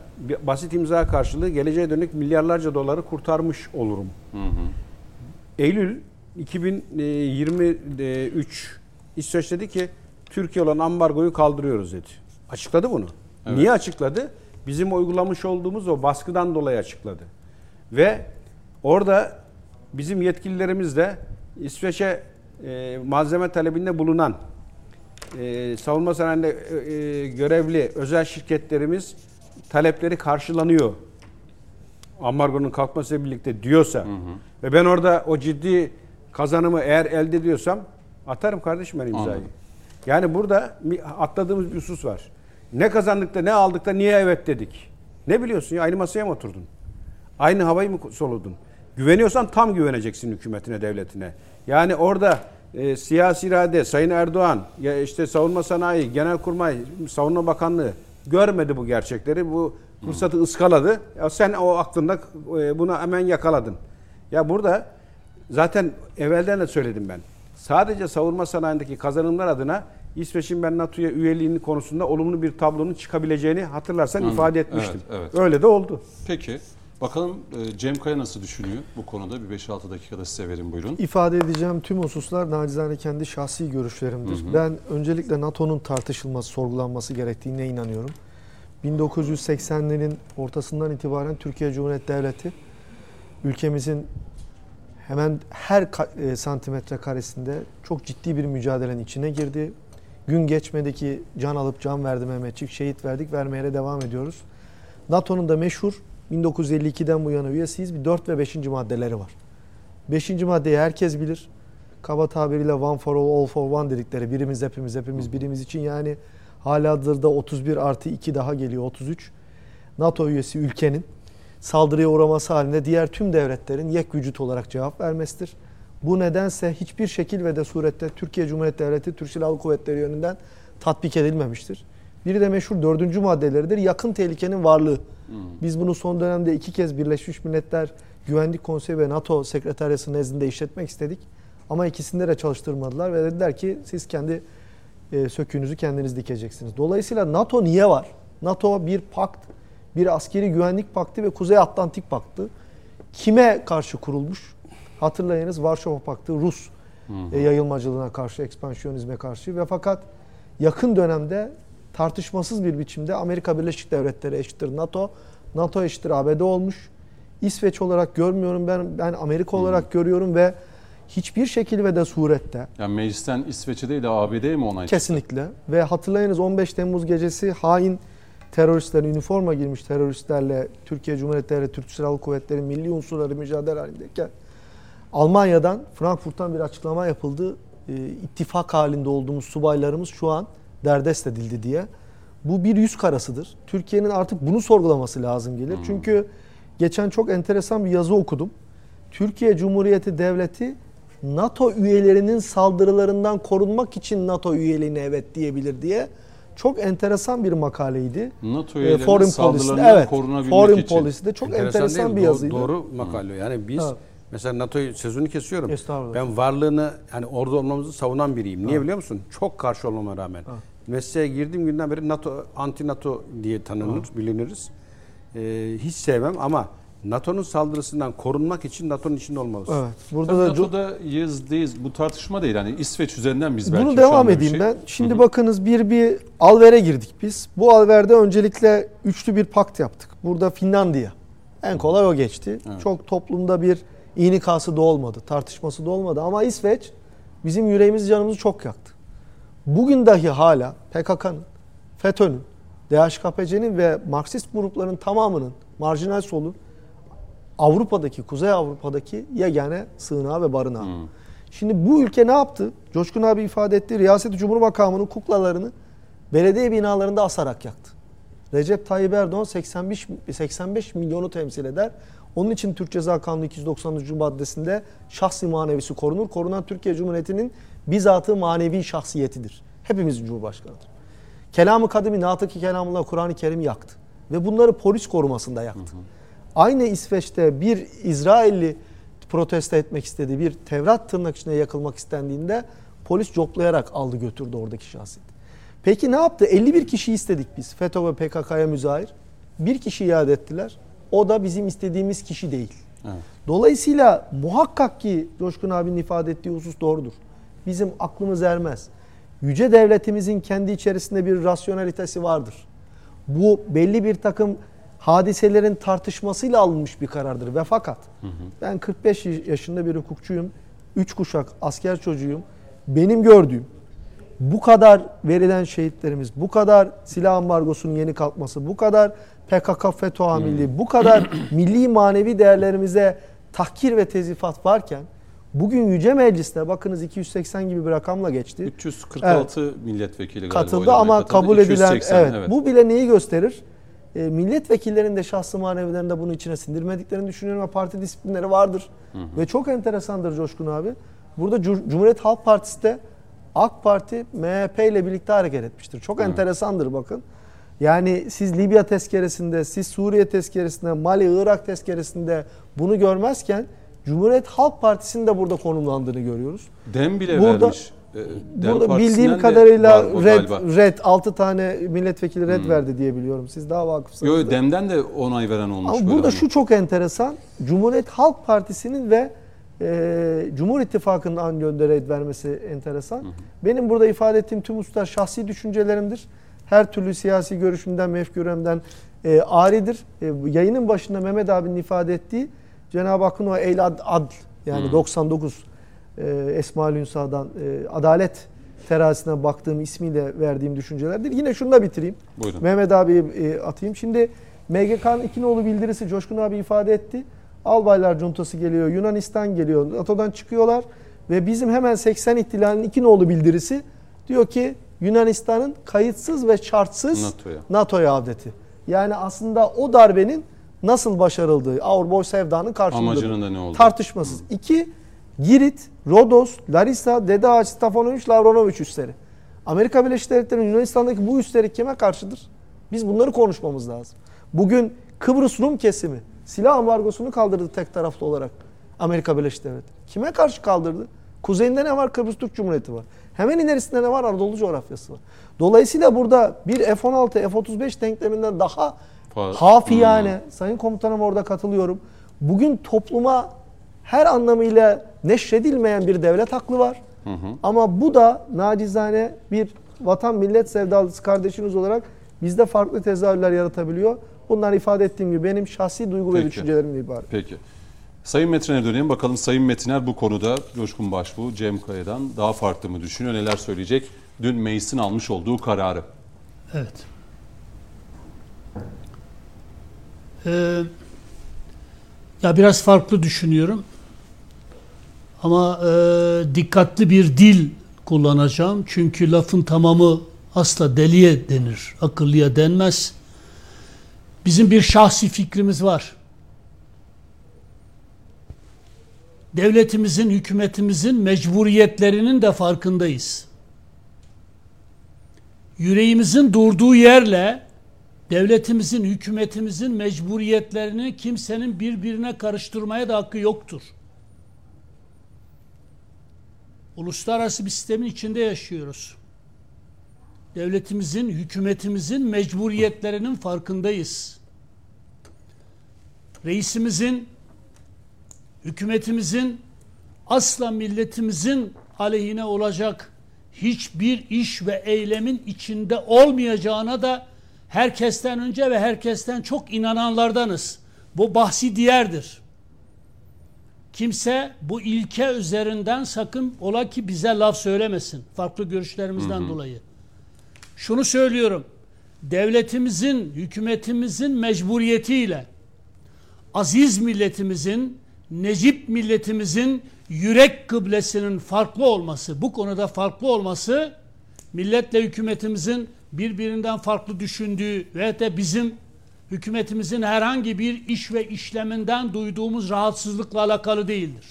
basit imza karşılığı geleceğe dönük milyarlarca doları kurtarmış olurum. Eylül 2023 İsveç dedi ki Türkiye olan ambargoyu kaldırıyoruz dedi. Açıkladı bunu. Niye açıkladı? Bizim uygulamış olduğumuz o baskıdan dolayı açıkladı. Ve orada bizim yetkililerimiz de İsveç'e e, malzeme talebinde bulunan e, savunma sanayinde e, e, görevli özel şirketlerimiz talepleri karşılanıyor. Ambargonun kalkmasıyla birlikte diyorsa ve ben orada o ciddi kazanımı eğer elde ediyorsam atarım kardeşim ben imzayı.
Anladım.
Yani burada atladığımız bir husus var. Ne kazandık da ne aldık da niye evet dedik? Ne biliyorsun ya aynı masaya mı oturdun? Aynı havayı mı soludun? Güveniyorsan tam güveneceksin hükümetine, devletine. Yani orada e, siyasi irade, Sayın Erdoğan, ya işte savunma sanayi, genelkurmay, savunma bakanlığı görmedi bu gerçekleri. Bu fırsatı ıskaladı. Ya sen o aklında e, bunu hemen yakaladın. Ya burada zaten evvelden de söyledim ben. Sadece savunma sanayindeki kazanımlar adına İsveç'in ben NATO'ya üyeliğinin konusunda olumlu bir tablonun çıkabileceğini hatırlarsan
Anladım.
ifade etmiştim.
Evet, evet.
Öyle de oldu.
Peki. Bakalım e, Cem Kaya nasıl düşünüyor bu konuda? Bir 5-6 dakikada size verin buyurun.
İfade edeceğim tüm hususlar nacizane kendi şahsi görüşlerimdir. Ben öncelikle NATO'nun tartışılması, sorgulanması gerektiğine inanıyorum. 1980'lerin ortasından itibaren Türkiye Cumhuriyeti Devleti ülkemizin hemen her e, santimetre karesinde çok ciddi bir mücadelenin içine girdi. Gün geçmedi ki can alıp can verdi Mehmetçik, şehit verdik, vermeye de devam ediyoruz. NATO'nun da meşhur 1952'den bu yana üyesiyiz. Bir 4 ve 5. maddeleri var. 5. maddeyi herkes bilir. Kaba tabiriyle one for all, all for one dedikleri birimiz hepimiz hepimiz birimiz için yani halihazırda 31 artı 2 daha geliyor 33. NATO üyesi ülkenin saldırıya uğraması halinde diğer tüm devletlerin yek vücut olarak cevap vermesidir. Bu nedense hiçbir şekil ve de surette Türkiye Cumhuriyeti Devleti Türk Silahlı Kuvvetleri yönünden tatbik edilmemiştir. Biri de meşhur dördüncü maddeleridir. Yakın tehlikenin varlığı. Biz bunu son dönemde iki kez Birleşmiş Milletler Güvenlik Konseyi ve NATO Sekreteryası nezdinde işletmek istedik. Ama ikisinde de çalıştırmadılar ve dediler ki siz kendi e, söküğünüzü kendiniz dikeceksiniz. Dolayısıyla NATO niye var? NATO bir pakt, bir askeri güvenlik paktı ve Kuzey Atlantik Paktı. Kime karşı kurulmuş? Hatırlayınız Varşova Paktı Rus e, yayılmacılığına karşı, ekspansiyonizme karşı ve fakat yakın dönemde tartışmasız bir biçimde Amerika Birleşik Devletleri eşittir NATO, NATO eşittir ABD olmuş. İsveç olarak görmüyorum ben, ben Amerika olarak görüyorum ve hiçbir şekil ve de surette
Yani meclisten İsveç'e değil de ABD'ye mi onay çıktı?
Kesinlikle. Ve hatırlayınız 15 Temmuz gecesi hain teröristler, üniforma girmiş teröristlerle Türkiye Cumhuriyeti Devleti Türk Silahlı Kuvvetleri milli unsurları mücadele halindeyken Almanya'dan, Frankfurt'tan bir açıklama yapıldı. Ee, ittifak halinde olduğumuz subaylarımız şu an derdest edildi diye. Bu bir yüz karasıdır. Türkiye'nin artık bunu sorgulaması lazım gelir. Çünkü geçen çok enteresan bir yazı okudum. Türkiye Cumhuriyeti Devleti NATO üyelerinin saldırılarından korunmak için NATO üyeliğine evet diyebilir diye çok enteresan bir makaleydi.
NATO
Ee,
üyelerinin
Foreign
saldırılarından
Policy'de, evet,
korunabilmek
Foreign
için.
Policy'de çok
Enteresan
enteresan, bir yazıydı.
Doğru, makale. Yani biz
Evet.
Mesela NATO'yu sözünü kesiyorum.
Estağfurullah.
Ben varlığını hani orada olmamızı savunan biriyim. Niye biliyor musun? Çok karşı olmama rağmen. Mesleğe girdiğim günden beri NATO, anti NATO diye tanınır, biliniriz. Ee, hiç sevmem ama NATO'nun saldırısından korunmak için NATO'nun içinde olmalısın.
Evet. Burada
Tabii
da
NATO'da yız değil bu tartışma değil. Hani İsveç üzerinden biz belki
Bunu devam edeyim
şey-
ben. Şimdi bakınız bir bir alvere girdik biz. Bu alverde öncelikle üçlü bir pakt yaptık. Burada Finlandiya. En kolay o geçti.
Evet.
Çok toplumda bir inikası da olmadı, tartışması da olmadı. Ama İsveç bizim yüreğimizi canımızı çok yaktı. Bugün dahi hala PKK'nın, FETÖ'nün, DHKPC'nin ve Marksist grupların tamamının marjinal solun Avrupa'daki, Kuzey Avrupa'daki yegane sığınağı ve barınağı. Şimdi bu ülke ne yaptı? Coşkun abi ifade etti. Riyaseti Cumhurbaşkanı'nın kuklalarını belediye binalarında asarak yaktı. Recep Tayyip Erdoğan 85, 85 milyonu temsil eder. Onun için Türk Ceza Kanunu 293. maddesinde şahsi manevisi korunur. Korunan Türkiye Cumhuriyeti'nin bizatı manevi şahsiyetidir. Hepimizin Cumhurbaşkanıdır. Kelamı Kadimi, Natık-ı Kelamullah Kur'an-ı Kerim yaktı. Ve bunları polis korumasında yaktı. Aynı İsveç'te bir İsrailli protesto etmek istedi. Bir Tevrat tırnak içine yakılmak istendiğinde polis coplayarak aldı götürdü oradaki şahsiyet. Peki ne yaptı? 51 kişi istedik biz FETÖ ve PKK'ya müzahir. Bir kişi iade ettiler. O da bizim istediğimiz kişi değil.
Evet.
Dolayısıyla muhakkak ki Coşkun abinin ifade ettiği husus doğrudur. Bizim aklımız ermez. Yüce devletimizin kendi içerisinde bir rasyonalitesi vardır. Bu belli bir takım hadiselerin tartışmasıyla alınmış bir karardır ve fakat ben 45 yaşında bir hukukçuyum. 3 kuşak asker çocuğuyum. Benim gördüğüm bu kadar verilen şehitlerimiz, bu kadar silah ambargosunun yeni kalkması, bu kadar PKK FETÖ amirliği, bu kadar <clears throat> milli manevi değerlerimize tahkir ve tezifat varken bugün Yüce Meclis'te bakınız 280 gibi bir rakamla geçti.
346 milletvekili galiba
Katıldı ama
katıldı.
kabul edilen
280,
evet, Bu bile neyi gösterir? E, milletvekillerinin de şahsı manevilerinde bunu içine sindirmediklerini düşünüyorum ve parti disiplinleri vardır. Ve çok enteresandır Coşkun abi. Burada Cum- Cumhuriyet Halk Partisi de AK Parti MHP ile birlikte hareket etmiştir. Çok enteresandır bakın. Yani siz Libya tezkeresinde, siz Suriye tezkeresinde, Mali, Irak tezkeresinde bunu görmezken Cumhuriyet Halk Partisi'nin de burada konumlandığını görüyoruz.
Dem bile
Burada-
vermiş. Ee, Dem
Burada bildiğim kadarıyla
var
red,
galiba.
red 6 tane milletvekili red verdi diye biliyorum. Siz daha vakıfsınız.
Yo,
da.
Dem'den de onay veren olmuş.
Ama burada
hani.
şu çok enteresan. Cumhuriyet Halk Partisi'nin ve e, Cumhur İttifakı'nın an gönderi vermesi enteresan. Benim burada ifade ettiğim tüm hususlar şahsi düşüncelerimdir. Her türlü siyasi görüşümden, mefküremden e, aridir. E, yayının başında Mehmet abinin ifade ettiği Cenab-ı Hakk'ın o el ad, adl yani 99 e, Esma-ül Hüsna'dan e, adalet terazisine baktığım ismiyle verdiğim düşüncelerdir. Yine şunu da bitireyim.
Buyurun.
Mehmet abi e, atayım. Şimdi MGK'nın iki nolu bildirisi Coşkun abi ifade etti. Albaylar cuntası geliyor, Yunanistan geliyor, NATO'dan çıkıyorlar ve bizim hemen 80 ihtilalinin iki nolu bildirisi diyor ki Yunanistan'ın kayıtsız ve şartsız
NATO'ya.
NATO'ya avdeti. Yani aslında o darbenin nasıl başarıldığı, Avrupa Sevda'nın karşılığı.
Amacının da ne olduğu.
Tartışmasız. İki, Girit, Rodos, Larissa, Dede Ağaç, Stefanovic, Lavronovic üsleri. Amerika Birleşik Devletleri'nin Yunanistan'daki bu üsleri kime karşıdır? Biz bunları konuşmamız lazım. Bugün Kıbrıs Rum kesimi silah ambargosunu kaldırdı tek taraflı olarak Amerika Birleşik Devletleri. Kime karşı kaldırdı? Kuzeyinde ne var? Kıbrıs Türk Cumhuriyeti var. Hemen ilerisinde ne var? Anadolu coğrafyası var. Dolayısıyla burada bir F-16, F-35 denkleminden daha hafiyane, Sayın Komutanım orada katılıyorum. Bugün topluma her anlamıyla neşredilmeyen bir devlet aklı var. Ama bu da nacizane bir vatan millet sevdalısı kardeşiniz olarak bizde farklı tezahürler yaratabiliyor. Bunlar ifade ettiğim gibi benim şahsi duygu ve
Peki.
düşüncelerimle ibaret.
Peki. Sayın Metin'e dönelim. Bakalım Sayın Metiner bu konuda Coşkun Başbuğ, Cem Kaya'dan daha farklı mı düşünüyor? Neler söyleyecek? Dün meclisin almış olduğu kararı.
Evet. Ee, ya biraz farklı düşünüyorum. Ama e, dikkatli bir dil kullanacağım. Çünkü lafın tamamı asla deliye denir, akıllıya denmez. Bizim bir şahsi fikrimiz var. Devletimizin, hükümetimizin mecburiyetlerinin de farkındayız yüreğimizin durduğu yerle devletimizin, hükümetimizin mecburiyetlerini kimsenin birbirine karıştırmaya da hakkı yoktur. Uluslararası bir sistemin içinde yaşıyoruz. Devletimizin, hükümetimizin mecburiyetlerinin farkındayız. Reisimizin, hükümetimizin asla milletimizin aleyhine olacak hiçbir iş ve eylemin içinde olmayacağına da herkesten önce ve herkesten çok inananlardanız. Bu bahsi diğerdir. Kimse bu ilke üzerinden sakın ola ki bize laf söylemesin. Farklı görüşlerimizden dolayı. Şunu söylüyorum. Devletimizin, hükümetimizin mecburiyetiyle aziz milletimizin, necip milletimizin yürek kıblesinin farklı olması, bu konuda farklı olması milletle hükümetimizin birbirinden farklı düşündüğü ve de bizim hükümetimizin herhangi bir iş ve işleminden duyduğumuz rahatsızlıkla alakalı değildir.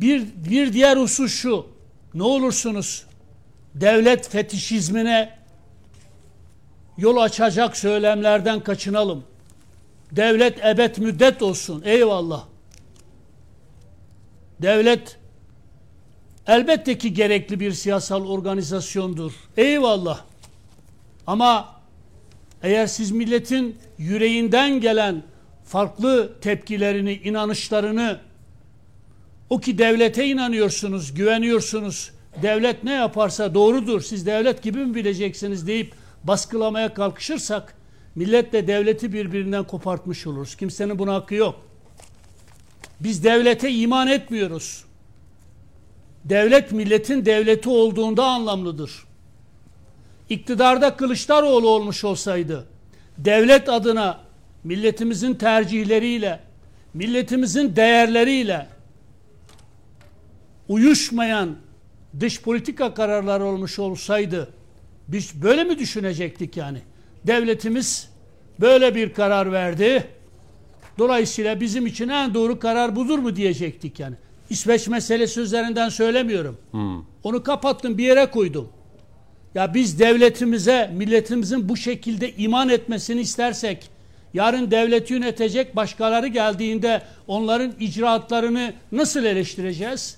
Bir, bir diğer husus şu, ne olursunuz devlet fetişizmine yol açacak söylemlerden kaçınalım. Devlet ebed müddet olsun. Eyvallah. Devlet elbette ki gerekli bir siyasal organizasyondur. Eyvallah. Ama eğer siz milletin yüreğinden gelen farklı tepkilerini, inanışlarını o ki devlete inanıyorsunuz, güveniyorsunuz. Devlet ne yaparsa doğrudur. Siz devlet gibi mi bileceksiniz deyip baskılamaya kalkışırsak milletle devleti birbirinden kopartmış oluruz. Kimsenin buna hakkı yok. Biz devlete iman etmiyoruz. Devlet milletin devleti olduğunda anlamlıdır. İktidarda Kılıçdaroğlu olmuş olsaydı devlet adına milletimizin tercihleriyle, milletimizin değerleriyle uyuşmayan dış politika kararları olmuş olsaydı biz böyle mi düşünecektik yani? Devletimiz böyle bir karar verdi. Dolayısıyla bizim için en doğru karar budur mu diyecektik yani. İsveç meselesi üzerinden söylemiyorum. Hmm. Onu kapattım bir yere koydum. Ya biz devletimize, milletimizin bu şekilde iman etmesini istersek, yarın devleti yönetecek başkaları geldiğinde onların icraatlarını nasıl eleştireceğiz?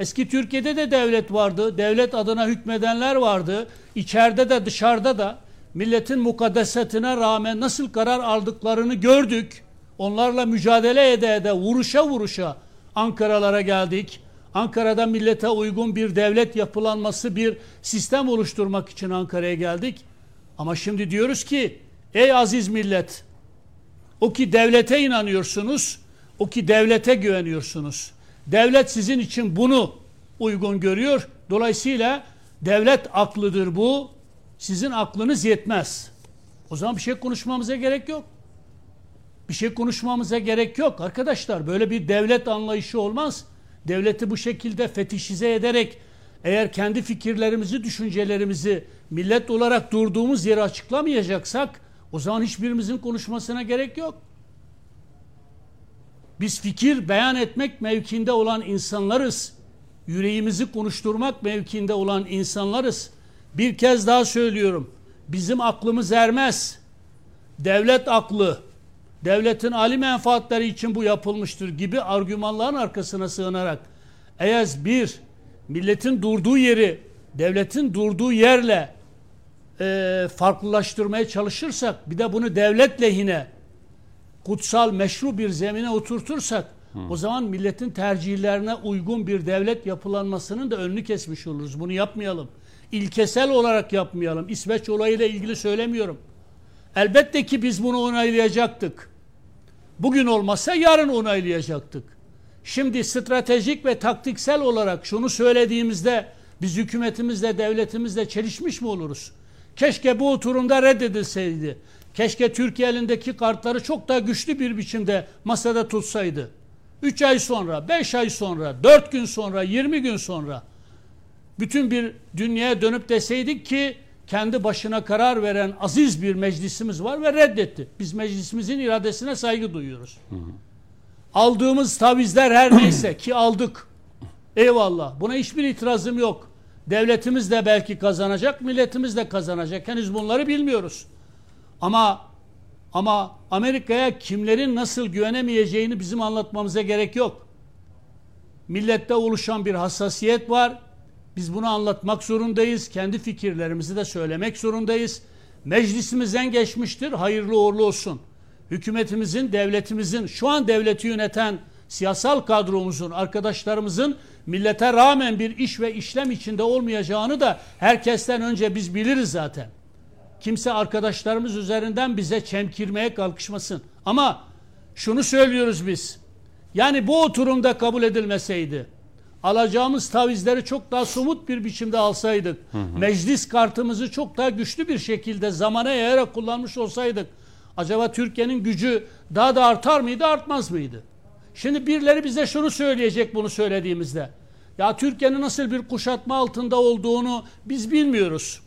Eski Türkiye'de de devlet vardı. Devlet adına hükmedenler vardı. İçeride de dışarıda da milletin mukaddesatine rağmen nasıl karar aldıklarını gördük. Onlarla mücadele ede ede vuruşa vuruşa Ankara'lara geldik. Ankara'da millete uygun bir devlet yapılanması, bir sistem oluşturmak için Ankara'ya geldik. Ama şimdi diyoruz ki ey aziz millet o ki devlete inanıyorsunuz, o ki devlete güveniyorsunuz. Devlet sizin için bunu uygun görüyor. Dolayısıyla devlet aklıdır bu. Sizin aklınız yetmez. O zaman bir şey konuşmamıza gerek yok. Bir şey konuşmamıza gerek yok. Arkadaşlar böyle bir devlet anlayışı olmaz. Devleti bu şekilde fetişize ederek eğer kendi fikirlerimizi, düşüncelerimizi millet olarak durduğumuz yeri açıklamayacaksak o zaman hiçbirimizin konuşmasına gerek yok. Biz fikir beyan etmek mevkinde olan insanlarız. Yüreğimizi konuşturmak mevkinde olan insanlarız. Bir kez daha söylüyorum. Bizim aklımız ermez. Devlet aklı, devletin ali menfaatleri için bu yapılmıştır gibi argümanların arkasına sığınarak eğer bir milletin durduğu yeri devletin durduğu yerle e, farklılaştırmaya çalışırsak bir de bunu devlet lehine kutsal meşru bir zemine oturtursak Hı. o zaman milletin tercihlerine uygun bir devlet yapılanmasının da önünü kesmiş oluruz. Bunu yapmayalım. İlkesel olarak yapmayalım. İsveç olayıyla ilgili söylemiyorum. Elbette ki biz bunu onaylayacaktık. Bugün olmasa yarın onaylayacaktık. Şimdi stratejik ve taktiksel olarak şunu söylediğimizde biz hükümetimizle, devletimizle çelişmiş mi oluruz? Keşke bu oturumda reddedilseydi. Keşke Türkiye elindeki kartları çok daha güçlü bir biçimde masada tutsaydı. 3 ay sonra, 5 ay sonra, 4 gün sonra, 20 gün sonra bütün bir dünyaya dönüp deseydik ki kendi başına karar veren aziz bir meclisimiz var ve reddetti. Biz meclisimizin iradesine saygı duyuyoruz. Hı hı. Aldığımız tavizler her <clears throat> neyse ki aldık. Eyvallah. Buna hiçbir itirazım yok. Devletimiz de belki kazanacak, milletimiz de kazanacak. Henüz bunları bilmiyoruz. Ama ama Amerika'ya kimlerin nasıl güvenemeyeceğini bizim anlatmamıza gerek yok. Millette oluşan bir hassasiyet var. Biz bunu anlatmak zorundayız. Kendi fikirlerimizi de söylemek zorundayız. Meclisimizden geçmiştir. Hayırlı uğurlu olsun. Hükümetimizin, devletimizin, şu an devleti yöneten siyasal kadromuzun, arkadaşlarımızın millete rağmen bir iş ve işlem içinde olmayacağını da herkesten önce biz biliriz zaten. Kimse arkadaşlarımız üzerinden bize çemkirmeye kalkışmasın. Ama şunu söylüyoruz biz. Yani bu oturumda kabul edilmeseydi, alacağımız tavizleri çok daha somut bir biçimde alsaydık, hı hı. meclis kartımızı çok daha güçlü bir şekilde zamana yayarak kullanmış olsaydık, acaba Türkiye'nin gücü daha da artar mıydı, artmaz mıydı? Şimdi birileri bize şunu söyleyecek bunu söylediğimizde. Ya Türkiye'nin nasıl bir kuşatma altında olduğunu biz bilmiyoruz.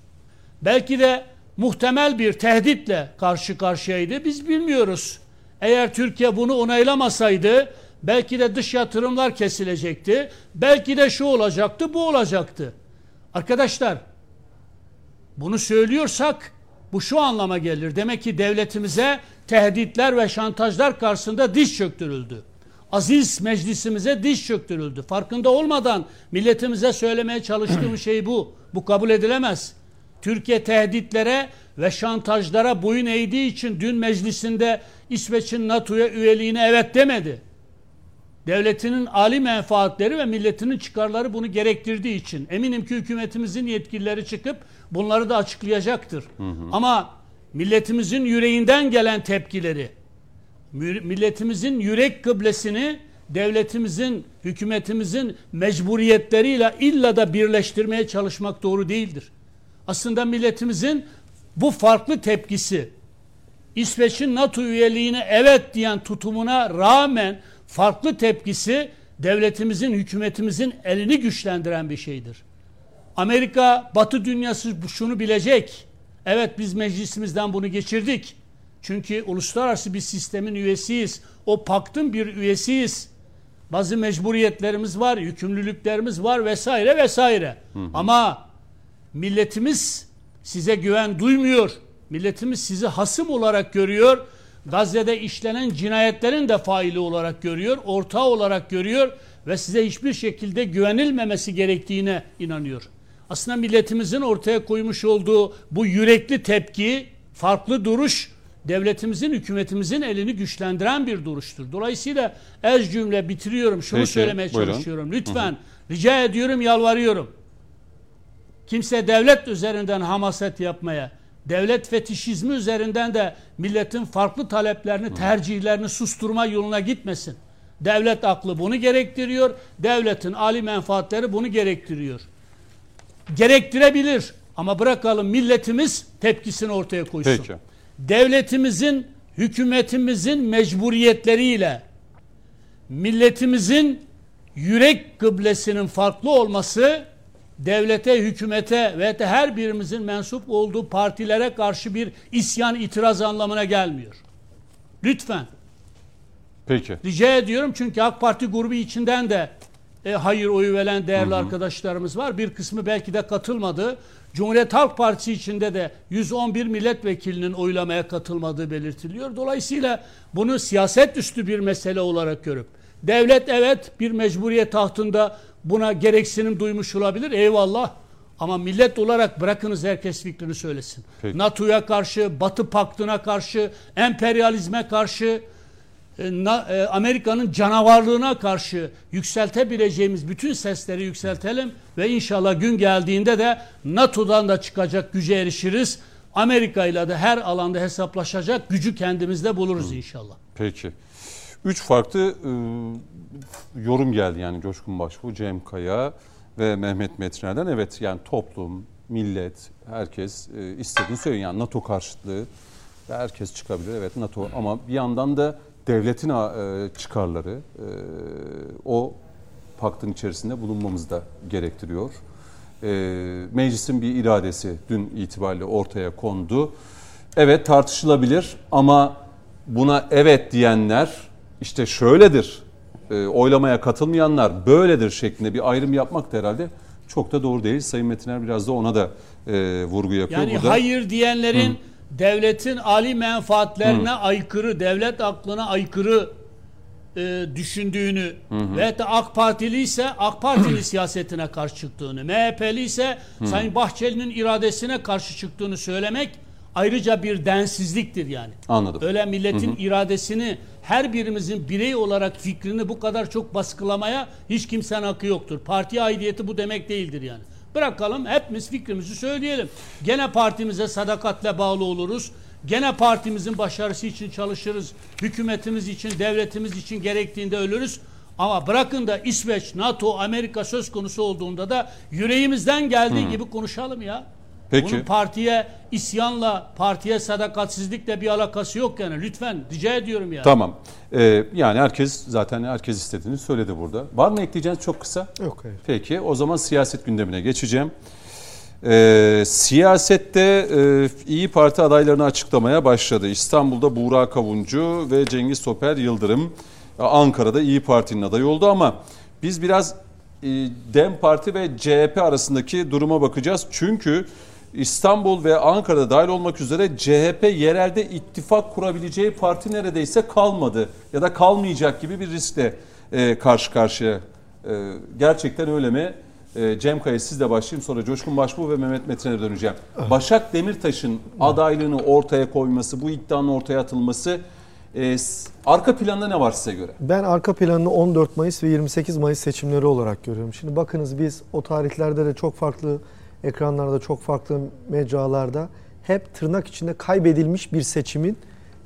Belki de muhtemel bir tehditle karşı karşıyaydı. Biz bilmiyoruz. Eğer Türkiye bunu onaylamasaydı belki de dış yatırımlar kesilecekti. Belki de şu olacaktı, bu olacaktı. Arkadaşlar bunu söylüyorsak Bu şu anlama gelir. Demek ki devletimize tehditler ve şantajlar karşısında diş çöktürüldü. Aziz meclisimize diş çöktürüldü. Farkında olmadan milletimize söylemeye çalıştığım <clears throat> şey bu. Bu kabul edilemez. Türkiye tehditlere ve şantajlara boyun eğdiği için dün meclisinde İsveç'in NATO'ya üyeliğine evet demedi. Devletinin ali menfaatleri ve milletinin çıkarları bunu gerektirdiği için eminim ki hükümetimizin yetkilileri çıkıp bunları da açıklayacaktır. Ama milletimizin yüreğinden gelen tepkileri, milletimizin yürek kıblesini devletimizin, hükümetimizin mecburiyetleriyle illa da birleştirmeye çalışmak doğru değildir. Aslında milletimizin bu farklı tepkisi, İsveç'in NATO üyeliğine evet diyen tutumuna rağmen farklı tepkisi devletimizin, hükümetimizin elini güçlendiren bir şeydir. Amerika, Batı dünyası şunu bilecek. Evet biz meclisimizden bunu geçirdik. Çünkü uluslararası bir sistemin üyesiyiz. O paktın bir üyesiyiz. Bazı mecburiyetlerimiz var, yükümlülüklerimiz var vesaire vesaire. Ama milletimiz size güven duymuyor. Milletimiz sizi hasım olarak görüyor. Gazze'de işlenen cinayetlerin de faili olarak görüyor, ortağı olarak görüyor ve size hiçbir şekilde güvenilmemesi gerektiğine inanıyor. Aslında milletimizin ortaya koymuş olduğu bu yürekli tepki, farklı duruş devletimizin, hükümetimizin elini güçlendiren bir duruştur. Dolayısıyla ez cümle bitiriyorum. Şunu
Peki,
söylemeye
buyurun.
çalışıyorum. Lütfen rica ediyorum, yalvarıyorum. Kimse devlet üzerinden hamaset yapmaya, devlet fetişizmi üzerinden de milletin farklı taleplerini, tercihlerini susturma yoluna gitmesin. Devlet aklı bunu gerektiriyor. Devletin ali menfaatleri bunu gerektiriyor. Gerektirebilir ama bırakalım milletimiz tepkisini ortaya koysun.
Peki.
Devletimizin, hükümetimizin mecburiyetleriyle milletimizin yürek kıblesinin farklı olması devlete, hükümete ve de her birimizin mensup olduğu partilere karşı bir isyan, itiraz anlamına gelmiyor. Lütfen.
Peki.
Rica ediyorum çünkü AK Parti grubu içinden de e, hayır oyu veren değerli arkadaşlarımız var. Bir kısmı belki de katılmadı. Cumhuriyet Halk Partisi içinde de 111 milletvekilinin oylamaya katılmadığı belirtiliyor. Dolayısıyla bunu siyaset üstü bir mesele olarak görüp devlet evet bir mecburiyet tahtında buna gereksinim duymuş olabilir. Eyvallah. Ama millet olarak bırakınız herkes fikrini söylesin. NATO'ya karşı, Batı Paktı'na karşı, emperyalizme karşı, e, e, Amerika'nın canavarlığına karşı yükseltebileceğimiz bütün sesleri yükseltelim ve inşallah gün geldiğinde de NATO'dan da çıkacak güce erişiriz. Amerika ile de her alanda hesaplaşacak gücü kendimizde buluruz inşallah.
Peki. Üç farklı e, yorum geldi yani Coşkun Başbuğ, Cem Kaya ve Mehmet Metner'den. Evet yani toplum, millet, herkes e, istediğini söylüyor. Yani NATO karşıtlığı herkes çıkabilir. Evet NATO ama bir yandan da devletin e, çıkarları e, o paktın içerisinde bulunmamız da gerektiriyor. E, meclisin bir iradesi dün itibariyle ortaya kondu. Evet tartışılabilir ama buna evet diyenler işte şöyledir, e, oylamaya katılmayanlar böyledir şeklinde bir ayrım yapmak da herhalde çok da doğru değil. Sayın Metiner biraz da ona da e, vurgu yapıyor
Yani
burada.
hayır diyenlerin devletin ali menfaatlerine aykırı, devlet aklına aykırı e, düşündüğünü ve de AK Partili ise AK Partili <clears throat> siyasetine karşı çıktığını, MHP'li ise Sayın Bahçeli'nin iradesine karşı çıktığını söylemek ayrıca bir densizliktir yani.
Anladım.
Öyle milletin iradesini her birimizin birey olarak fikrini bu kadar çok baskılamaya hiç kimsenin hakkı yoktur. Parti aidiyeti bu demek değildir yani. Bırakalım hepimiz fikrimizi söyleyelim. Gene partimize sadakatle bağlı oluruz. Gene partimizin başarısı için çalışırız. Hükümetimiz için, devletimiz için gerektiğinde ölürüz. Ama bırakın da İsveç, NATO, Amerika söz konusu olduğunda da yüreğimizden geldiği gibi konuşalım ya.
Peki.
Bunun partiye isyanla, partiye sadakatsizlikle bir alakası yok yani. Lütfen rica ediyorum ya.
Tamam. E, yani herkes zaten herkes istediğini söyledi burada. Var mı ekleyeceğiniz çok kısa?
Yok hayır.
Peki o zaman siyaset gündemine geçeceğim. Ee, siyasette e, İyi Parti adaylarını açıklamaya başladı. İstanbul'da Buğra Kavuncu ve Cengiz Toper Yıldırım. Ankara'da İyi Parti'nin adayı oldu ama biz biraz e, DEM Parti ve CHP arasındaki duruma bakacağız. Çünkü İstanbul ve Ankara'da dahil olmak üzere CHP yerelde ittifak kurabileceği parti neredeyse kalmadı ya da kalmayacak gibi bir riskle e, karşı karşıya. E, gerçekten öyle mi? E, Cem Kaya sizle başlayayım sonra Coşkun Başbuğ ve Mehmet Metin'e döneceğim. Başak Demirtaş'ın adaylığını ortaya koyması, bu iddianın ortaya atılması e, arka planda ne var size göre?
Ben arka planını 14 Mayıs ve 28 Mayıs seçimleri olarak görüyorum. Şimdi bakınız biz o tarihlerde de çok farklı ekranlarda, çok farklı mecralarda hep tırnak içinde kaybedilmiş bir seçimin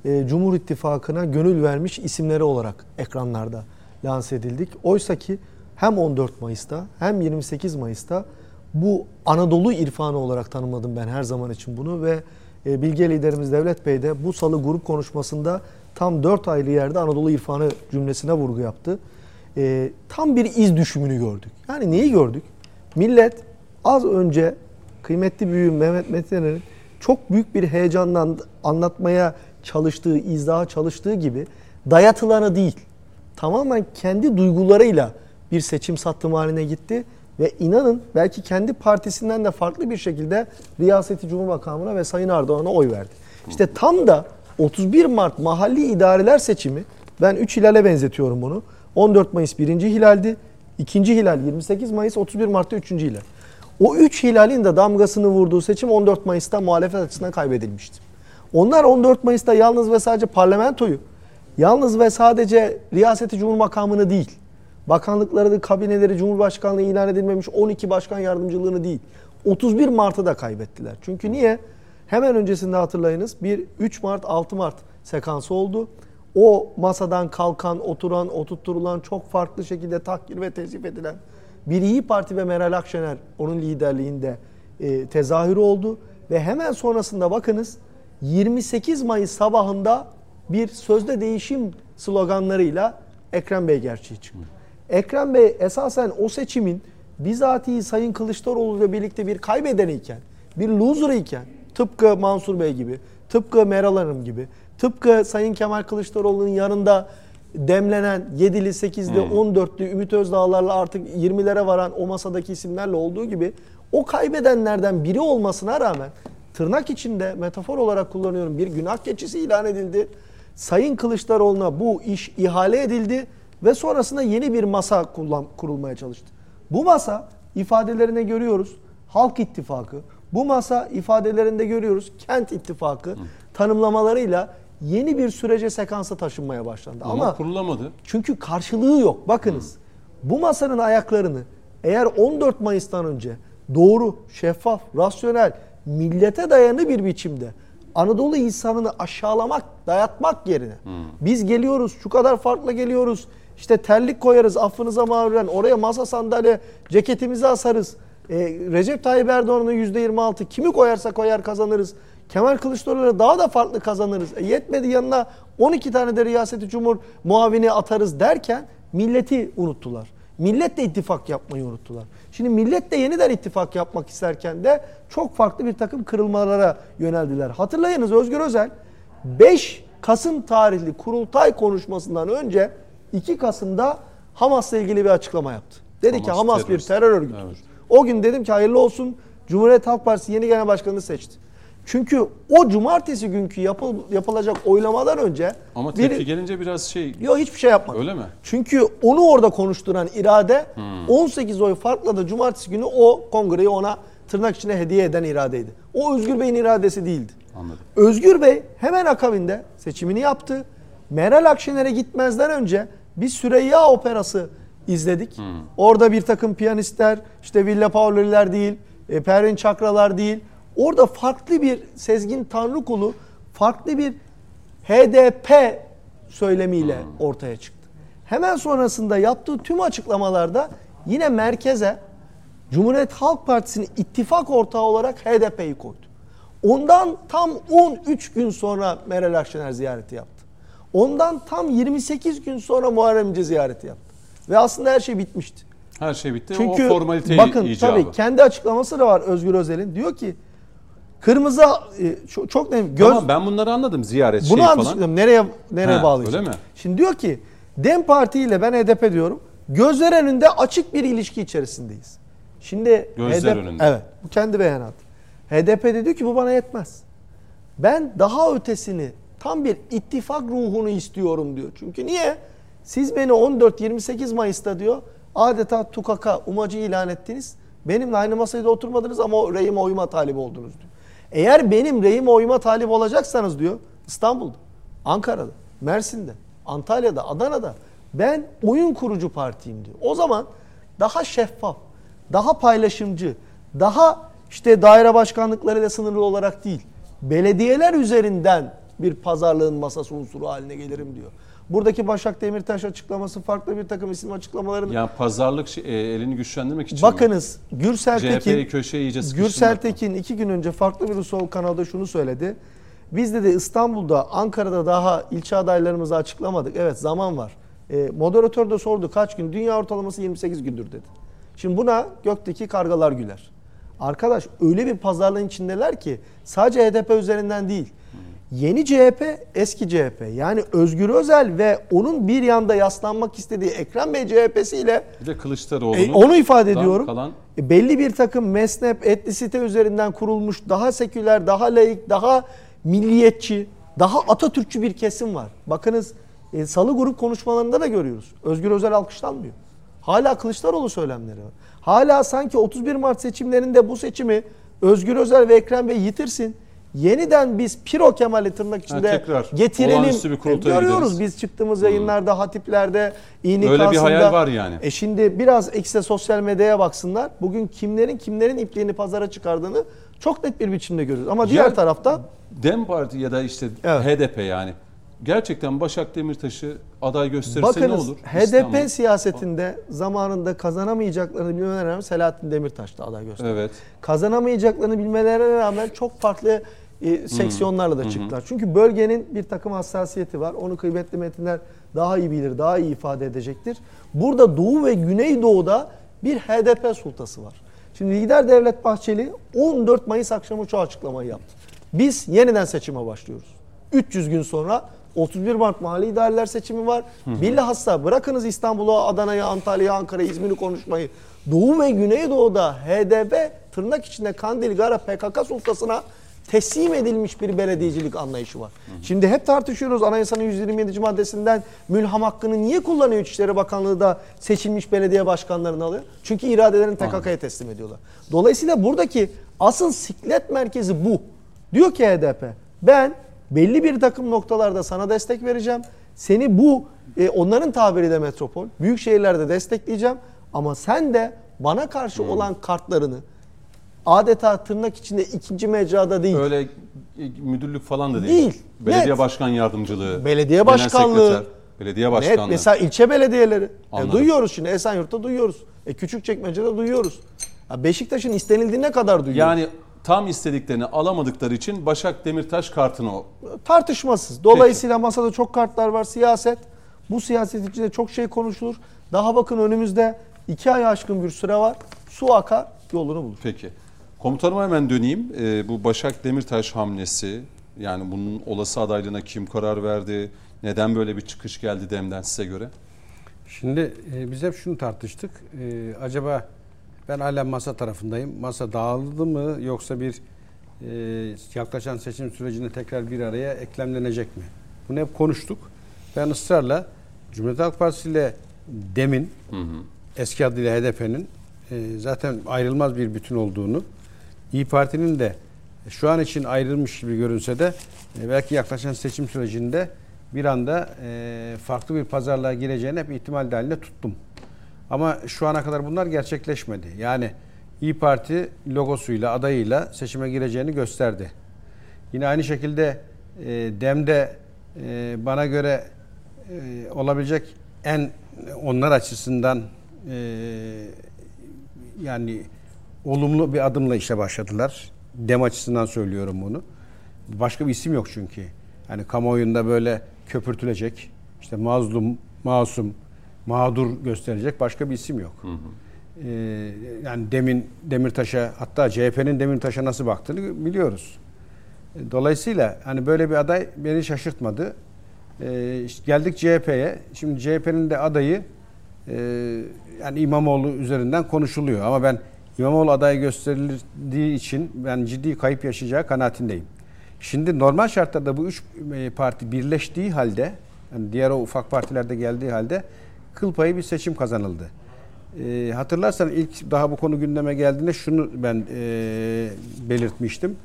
e, Cumhur İttifakı'na gönül vermiş isimleri olarak ekranlarda lanse edildik. Oysa ki hem 14 Mayıs'ta hem 28 Mayıs'ta bu Anadolu irfanı olarak tanımladım ben her zaman için bunu ve e, bilge liderimiz Devlet Bey de bu salı grup konuşmasında tam 4 aylı yerde Anadolu irfanı cümlesine vurgu yaptı. E, tam bir iz düşümünü gördük. Yani neyi gördük? Millet az önce kıymetli büyüğüm Mehmet Metiner'in çok büyük bir heyecanla anlatmaya çalıştığı, izdaha çalıştığı gibi dayatılanı değil, tamamen kendi duygularıyla bir seçim sattım haline gitti ve inanın belki kendi partisinden de farklı bir şekilde Riyaseti Cumhurbaşkanlığına ve Sayın Erdoğan'a oy verdi. İşte tam da 31 Mart mahalli idareler seçimi ben 3 hilale benzetiyorum bunu. 14 Mayıs 1. hilaldi. 2. hilal 28 Mayıs 31 Mart'ta 3. hilal. O 3 hilalin de damgasını vurduğu seçim 14 Mayıs'ta muhalefet açısından kaybedilmişti. Onlar 14 Mayıs'ta yalnız ve sadece parlamentoyu, yalnız ve sadece riyaseti cumhur makamını değil, bakanlıkları, kabineleri, cumhurbaşkanlığı ilan edilmemiş 12 başkan yardımcılığını değil, 31 Mart'ı da kaybettiler. Çünkü niye? Hemen öncesinde hatırlayınız bir 3 Mart 6 Mart sekansı oldu. O masadan kalkan, oturan, oturtturulan çok farklı şekilde tahkir ve tezif edilen bir İyi Parti ve Meral Akşener onun liderliğinde e, tezahürü oldu. Ve hemen sonrasında bakınız 28 Mayıs sabahında bir sözde değişim sloganlarıyla Ekrem Bey gerçeği çıktı. Ekrem Bey esasen o seçimin bizatihi Sayın Kılıçdaroğlu ile birlikte bir kaybeden iken, bir loser iken tıpkı Mansur Bey gibi, tıpkı Meral Hanım gibi, tıpkı Sayın Kemal Kılıçdaroğlu'nun yanında demlenen 7'li, 8'li, 14'lü Ümit Özdağlar'la artık 20'lere varan o masadaki isimlerle olduğu gibi o kaybedenlerden biri olmasına rağmen tırnak içinde metafor olarak kullanıyorum bir günah keçisi ilan edildi. Sayın Kılıçdaroğlu'na bu iş ihale edildi ve sonrasında yeni bir masa kullan, kurulmaya çalıştı. Bu masa ifadelerine görüyoruz Halk İttifakı. Bu masa ifadelerinde görüyoruz Kent İttifakı tanımlamalarıyla yeni bir sürece sekansa taşınmaya başlandı.
Ama,
Ama
kurulamadı.
çünkü karşılığı yok. Bakınız bu masanın ayaklarını eğer 14 Mayıs'tan önce doğru, şeffaf, rasyonel, millete dayanı bir biçimde Anadolu insanını aşağılamak, dayatmak yerine biz geliyoruz, şu kadar farklı geliyoruz. İşte terlik koyarız affınıza mağruren oraya masa sandalye ceketimizi asarız. E, Recep Tayyip Erdoğan'ın %26 kimi koyarsa koyar kazanırız. Kemal Kılıçdaroğlu'na daha da farklı kazanırız. E, yetmedi yanına 12 tane de riyaseti cumhur muavini atarız derken milleti unuttular. Milletle ittifak yapmayı unuttular. Şimdi milletle yeniden ittifak yapmak isterken de çok farklı bir takım kırılmalara yöneldiler. Hatırlayınız Özgür Özel 5 Kasım tarihli kurultay konuşmasından önce 2 Kasım'da Hamas'la ilgili bir açıklama yaptı. Dedi ki
Hamas
Hamas bir
terörist.
terör örgütüdür.
Evet.
O gün dedim ki hayırlı olsun Cumhuriyet Halk Partisi yeni genel başkanını seçti. Çünkü o cumartesi günkü yapıl, yapılacak oylamadan önce
Ama
bir-
tepki gelince biraz şey
Yok hiçbir şey yapmadı.
öyle mi?
Çünkü onu orada konuşturan irade 18 oy farkla da cumartesi günü o kongreyi ona tırnak içine hediye eden iradeydi. O Özgür Bey'in iradesi değildi.
Anladım.
Özgür Bey hemen akabinde seçimini yaptı. Meral Akşener'e gitmezden önce bir Süreyya operası izledik. Orada bir takım piyanistler, işte Villa Paoli'ler değil, e, Pervin Çakralar değil. Orada farklı bir Sezgin Tanrıkulu, farklı bir HDP söylemiyle ortaya çıktı. Hemen sonrasında yaptığı tüm açıklamalarda yine merkeze Cumhuriyet Halk Partisi'nin ittifak ortağı olarak HDP'yi koydu. Ondan tam 13 gün sonra Meral Akşener ziyareti yaptı. Ondan tam 28 gün sonra Muharrem İnce ziyareti yaptı. Ve aslında her şey bitmişti.
Her şey bitti.
Çünkü
o formalite
bakın
icabı.
tabii kendi açıklaması da var Özgür Özel'in. Diyor ki kırmızı e, çok, ne göz
Tamam ben bunları anladım ziyaret
bunu
şeyi falan.
anlaşılıyor. Nereye nereye
Ha,
bağlayacağım?
öyle mi?
Şimdi diyor ki Dem Parti ile ben HDP diyorum. Gözler önünde açık bir ilişki içerisindeyiz. Şimdi
Gözler
HDP
önünde.
Evet. Bu kendi beyanatı. HDP de diyor ki bu bana yetmez. Ben daha ötesini tam bir ittifak ruhunu istiyorum diyor. Çünkü niye? Siz beni 14-28 Mayıs'ta diyor adeta tukaka umacı ilan ettiniz. Benimle aynı masada oturmadınız ama o reyime oyma talip oldunuz diyor. Eğer benim reyime oyma talip olacaksanız diyor İstanbul'da, Ankara'da, Mersin'de, Antalya'da, Adana'da ben oyun kurucu partiyim diyor. O zaman daha şeffaf, daha paylaşımcı, daha işte daire başkanlıklarıyla sınırlı olarak değil, belediyeler üzerinden bir pazarlığın masası unsuru haline gelirim diyor. Buradaki Başak Demirtaş açıklaması farklı bir takım isim açıklamalarını
Yani pazarlık şey- e, elini güçlendirmek için mi?
Bakınız Gürsel
CHP'yi
Tekin
köşeye iyice
Gürsel? Tekin iki gün önce farklı bir sol kanalda şunu söyledi. Biz de İstanbul'da, Ankara'da daha ilçe adaylarımızı açıklamadık. Evet zaman var. E, moderatör de sordu kaç gün? Dünya ortalaması 28 gündür dedi. Şimdi buna gökteki kargalar güler. Arkadaş öyle bir pazarlığın içindeler ki sadece HDP üzerinden değil. Yeni CHP, eski CHP. Yani Özgür Özel ve onun bir yanda yaslanmak istediği Ekrem Bey CHP'siyle
Bir de Kılıçdaroğlu'nun
e, onu ifade ediyorum.
kalan-
E, belli bir takım mesnep, etnisite üzerinden kurulmuş daha seküler, daha laik, daha milliyetçi, daha Atatürkçü bir kesim var. Bakınız e, salı grup konuşmalarında da görüyoruz. Özgür Özel alkışlanmıyor. Hala Kılıçdaroğlu söylemleri var. Hala sanki 31 Mart seçimlerinde bu seçimi Özgür Özel ve Ekrem Bey yitirsin. Yeniden biz Piro Kemal'i tırnak içinde
tekrar
getirelim.
bir
E, Görüyoruz
gideriz.
biz çıktığımız yayınlarda, hatiplerde, İnikası'nda.
Öyle bir hayal var yani.
E şimdi biraz ekse sosyal medyaya baksınlar. Bugün kimlerin kimlerin ipliğini pazara çıkardığını çok net bir biçimde görüyoruz. Ama diğer
Ya-
tarafta
Dem Parti ya da işte
Evet.
HDP yani. Gerçekten Başak Demirtaş'ı aday gösterirse ne
bakınız
olur?
HDP
İstanbul.
siyasetinde zamanında kazanamayacaklarını bilmelerine rağmen Selahattin Demirtaş da aday gösterdi.
Evet.
Kazanamayacaklarını bilmelerine rağmen çok farklı e, seksiyonlarla da çıktılar. Çünkü bölgenin bir takım hassasiyeti var. Onu kıymetli metinler daha iyi bilir, daha iyi ifade edecektir. Burada Doğu ve Güneydoğu'da bir HDP sultası var. Şimdi lider Devlet Bahçeli 14 Mayıs akşamı şu açıklamayı yaptı. Biz yeniden seçime başlıyoruz. 300 gün sonra 31 Mart mahalli idareler seçimi var. Bilhassa bırakınız İstanbul'u, Adana'yı, Antalya'yı, Ankara'yı, İzmir'i konuşmayı. Doğu ve Güneydoğu'da HDP tırnak içinde Kandil Gara PKK sultasına teslim edilmiş bir belediyecilik anlayışı var. Şimdi hep tartışıyoruz anayasanın 127. maddesinden mülham hakkını niye kullanıyor İçişleri Bakanlığı da seçilmiş belediye başkanlarını alıyor? Çünkü iradelerini PKK'ya teslim ediyorlar. Dolayısıyla buradaki asıl siklet merkezi bu. Diyor ki HDP ben belli bir takım noktalarda sana destek vereceğim. Seni bu e, onların tabiriyle metropol, büyük şehirlerde destekleyeceğim. Ama sen de bana karşı olan kartlarını adeta tırnak içinde ikinci mecrada değil.
Öyle e, müdürlük falan da değil.
Değil,
Belediye
net.
başkan yardımcılığı.
Belediye başkanlığı.
sekreter, belediye
Net,
başkanlığı.
mesela ilçe belediyeleri. E, duyuyoruz şimdi Esenyurt'ta duyuyoruz. E, Küçükçekmece'de duyuyoruz. Ya Beşiktaş'ın istenildiğine kadar duyuyoruz.
Yani tam istediklerini alamadıkları için Başak Demirtaş kartını o.
tartışmasız. Dolayısıyla masada çok kartlar var. Siyaset. Bu siyaset içinde çok şey konuşulur. Daha bakın önümüzde iki ay aşkın bir süre var. Su akar, yolunu bulur.
Peki. Komutanıma hemen döneyim. Ee, bu Başak Demirtaş hamlesi yani bunun olası adaylığına kim karar verdi? Neden böyle bir çıkış geldi Dem'den size göre?
Şimdi e, biz hep şunu tartıştık. E, acaba ben hala masa tarafındayım. Masa dağıldı mı yoksa bir e, yaklaşan seçim sürecinde tekrar bir araya eklemlenecek mi? Bunu hep konuştuk. Ben ısrarla Cumhuriyet Halk Partisi ile demin eski adıyla HDP'nin e, zaten ayrılmaz bir bütün olduğunu, İyi Parti'nin de şu an için ayrılmış gibi görünse de e, belki yaklaşan seçim sürecinde bir anda e, farklı bir pazarlığa gireceğini hep ihtimal dahilinde tuttum. Ama şu ana kadar bunlar gerçekleşmedi. Yani İyi Parti logosuyla, adayıyla seçime gireceğini gösterdi. Yine aynı şekilde e, Dem'de bana göre olabilecek en onlar açısından yani olumlu bir adımla işe başladılar. Dem açısından söylüyorum bunu. Başka bir isim yok çünkü. Yani kamuoyunda böyle köpürtülecek, işte mazlum, masum, mağdur gösterecek başka bir isim yok. Ee, yani demin Demirtaş'a hatta CHP'nin Demirtaş'a nasıl baktığını biliyoruz. Dolayısıyla hani böyle bir aday beni şaşırtmadı. Ee, işte geldik CHP'ye. Şimdi CHP'nin de adayı e, yani İmamoğlu üzerinden konuşuluyor. Ama ben İmamoğlu aday gösterildiği için ben ciddi kayıp yaşayacağı kanaatindeyim. Şimdi normal şartlarda bu üç e, parti birleştiği halde, yani diğer o ufak partilerde geldiği halde kıl payı bir seçim kazanıldı. E, hatırlarsan ilk daha bu konu gündeme geldiğinde şunu ben e, belirtmiştim.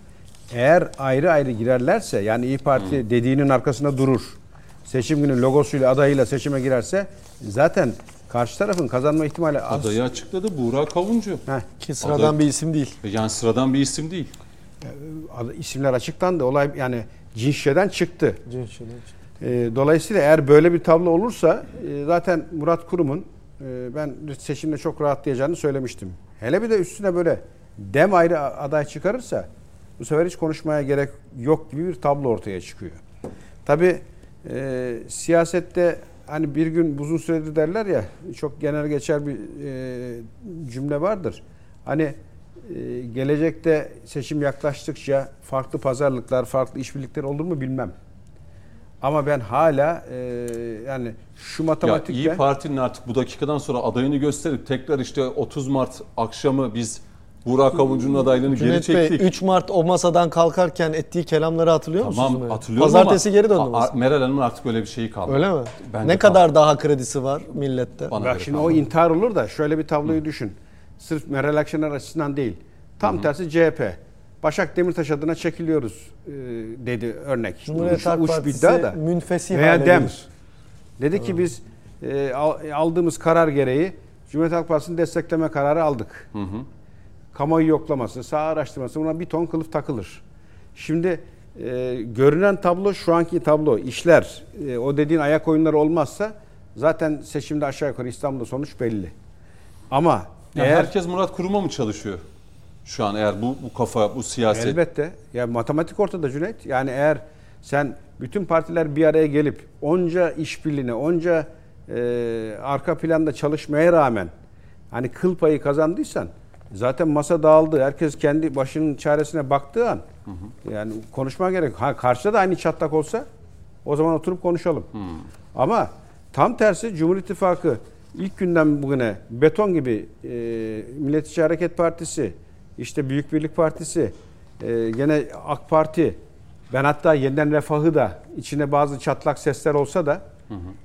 Eğer ayrı ayrı girerlerse yani İyi Parti dediğinin arkasında durur. Seçim günü logosuyla adayıyla seçime girerse zaten karşı tarafın kazanma ihtimali az.
Adayı açıkladı Buğra Kavuncu.
Heh,
Ki sıradan
Aday-
bir isim değil.
Yani sıradan bir isim değil.
adı- isimler açıklandı. Olay yani cinşeden çıktı.
Cinşeli.
E, dolayısıyla eğer böyle bir tablo olursa e, zaten Murat Kurum'un e, ben seçimde çok rahatlayacağını söylemiştim. Hele bir de üstüne böyle dem ayrı aday çıkarırsa bu sefer hiç konuşmaya gerek yok gibi bir tablo ortaya çıkıyor. Tabii e, siyasette hani bir gün uzun süredir derler ya çok genel geçer bir e, cümle vardır. Hani e, gelecekte seçim yaklaştıkça farklı pazarlıklar, farklı işbirlikleri olur mu bilmem. Ama ben hala e, yani şu
Ya
matematikle
İyi Parti'nin artık bu dakikadan sonra adayını gösterip tekrar işte 30 Mart akşamı biz Burak Kavuncu'nun adaylığını geri
Cüneyt Bey
çektik.
3 Mart o masadan kalkarken ettiği kelamları hatırlıyor musunuz?
Tamam
Mehmet?
hatırlıyorum
Pazartesi
ama
geri döndü masa.
Meral Hanım'ın artık öyle bir şeyi kalmadı.
Öyle mi?
Bence
ne kadar daha kredisi var millette?
Bana
Bak şimdi
kalmadı.
o intihar olur da şöyle bir tabloyu düşün. Sırf Meral Akşener açısından değil. Tam tersi CHP. Başak Demirtaş adına çekiliyoruz e, dedi örnek.
Cumhuriyet Halk Partisi
da.
münfesih
Veya dem. Dedi ki biz e, al- aldığımız karar gereği Cumhuriyet Halk Partisi'ni destekleme kararı aldık. Kamuoyu yoklaması, saha araştırması buna bir ton kılıf takılır. Şimdi e, görünen tablo şu anki tablo. İşler e, o dediğin ayak oyunları olmazsa zaten seçimde aşağı yukarı İstanbul'da sonuç belli. Ama
Yani
eğer
herkes Murat Kurum'a mı çalışıyor? Şu an eğer bu, bu kafa, bu siyaset.
Elbette. Ya matematik ortada Cüneyt. Yani eğer sen bütün partiler bir araya gelip onca işbirliğine, onca e, arka planda çalışmaya rağmen hani kıl payı kazandıysan zaten masa dağıldı. Herkes kendi başının çaresine baktığı an yani konuşma gerek. Ha karşıda da aynı çatlak olsa o zaman oturup konuşalım. Ama tam tersi Cumhur İttifakı ilk günden bugüne beton gibi e, Milliyetçi Hareket Partisi, işte Büyük Birlik Partisi, e, gene AK Parti, ben hatta yeniden refahı da içine bazı çatlak sesler olsa da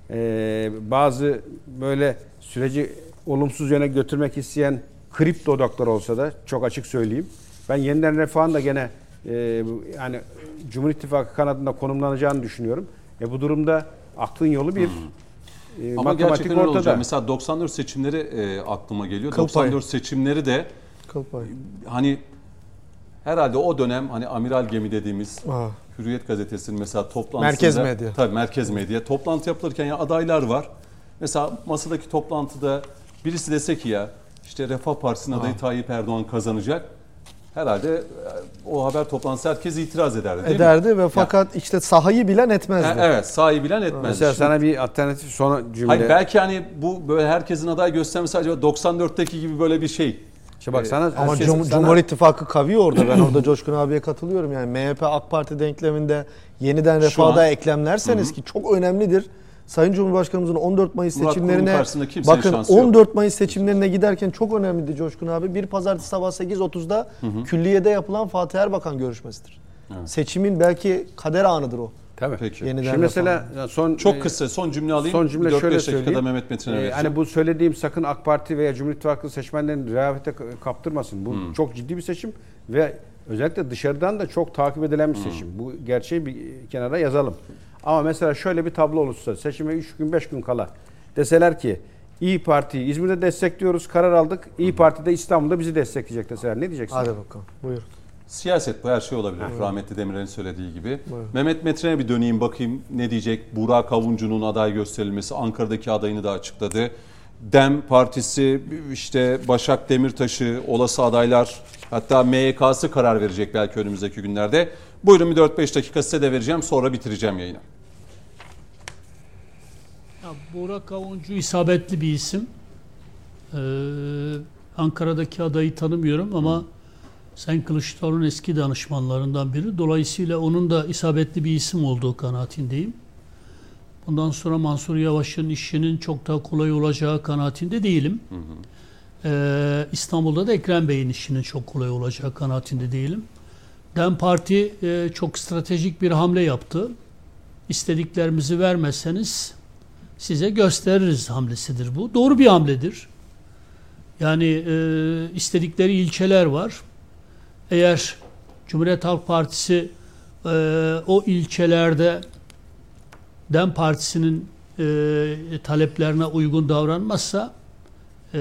e, bazı böyle süreci olumsuz yöne götürmek isteyen kripto odaklar olsa da çok açık söyleyeyim. Ben yeniden refahın da gene e, yani Cumhur İttifakı kanadında konumlanacağını düşünüyorum. E, bu durumda aklın yolu bir. E,
Ama
matematik
gerçekten
ortada.
olacak. Mesela 94 seçimleri e, aklıma geliyor.
Kıl payı.
94 seçimleri de
Kıl payı.
hani herhalde o dönem hani amiral gemi dediğimiz
Aa.
Hürriyet gazetesinin mesela toplantısında
Merkez medya.
Tabii merkez medya. Toplantı yapılırken ya adaylar var. Mesela masadaki toplantıda birisi dese ki ya işte Refah Partisi'nin adayı Tayyip Erdoğan kazanacak. Herhalde e, o haber toplantısı herkes itiraz ederdi değil mi?
Ederdi ve fakat işte sahayı bilen etmezdi.
E, evet sahibi bilen etmez.
Mesela sana bir alternatif son cümle.
Hayır, belki hani bu böyle herkesin aday göstermesi acaba 94'teki gibi böyle bir şey.
İşte bak sana
Ama
herkes
Cum-
sana-
Cumhur İttifakı kavi orada. Ben orada Coşkun abiye katılıyorum. Yani MHP AK Parti denkleminde yeniden refahda
an-
eklemlerseniz ki çok önemlidir. Sayın Cumhurbaşkanımızın 14 Mayıs
Murat
seçimlerine bakın
şansı yok.
14 Mayıs seçimlerine giderken çok önemliydi Coşkun abi. Bir pazartesi sabah 8.30'da külliyede yapılan Fatih Erbakan görüşmesidir. Seçimin belki kader anıdır o.
Tabii.
Peki.
Yeniden
Şimdi mesela son
Çok
e,
kısa son cümle alayım.
Son cümle
4-5
şöyle söyleyeyim.
Mehmet Metin'e
Ee, hani bu söylediğim sakın AK Parti veya Cumhur İttifakı seçmenlerini rehavete kaptırmasın. Bu
Hmm.
çok ciddi bir seçim ve özellikle dışarıdan da çok takip edilen
Hmm.
bir seçim. Bu gerçeği bir kenara yazalım. Ama mesela şöyle bir tablo olursa seçime 3 gün 5 gün kala deseler ki İyi Parti'yi İzmir'de destekliyoruz, karar aldık. İyi. Parti de İstanbul'da bizi destekleyecek deseler ne diyeceksin?
Hadi bakalım. Buyur.
Siyaset bu her şey olabilir. Rahmetli Demirel'in söylediği gibi. Mehmet Metin'e bir döneyim bakayım ne diyecek. Burak Avuncu'nun aday gösterilmesi Ankara'daki adayını da açıkladı. Dem Partisi işte Başak Demirtaş'ı olası adaylar hatta MYK'sı karar verecek belki önümüzdeki günlerde. Buyurun bir 4-5 dakika size de vereceğim sonra bitireceğim yayını.
Ya, Burak Avuncu isabetli bir isim. Ee, Ankara'daki adayı tanımıyorum ama Sayın Kılıçdaroğlu'nun eski danışmanlarından biri. Dolayısıyla onun da isabetli bir isim olduğu kanaatindeyim. Bundan sonra Mansur Yavaş'ın işinin çok daha kolay olacağı kanaatinde değilim. Ee, İstanbul'da da Ekrem Bey'in işinin çok kolay olacağı kanaatinde değilim. DEM Parti e, çok stratejik bir hamle yaptı. İstediklerimizi vermezseniz size gösteririz hamlesidir bu. Doğru bir hamledir. Yani e, istedikleri ilçeler var. Eğer Cumhuriyet Halk Partisi e, o ilçelerde DEM Partisi'nin e, taleplerine uygun davranmazsa e,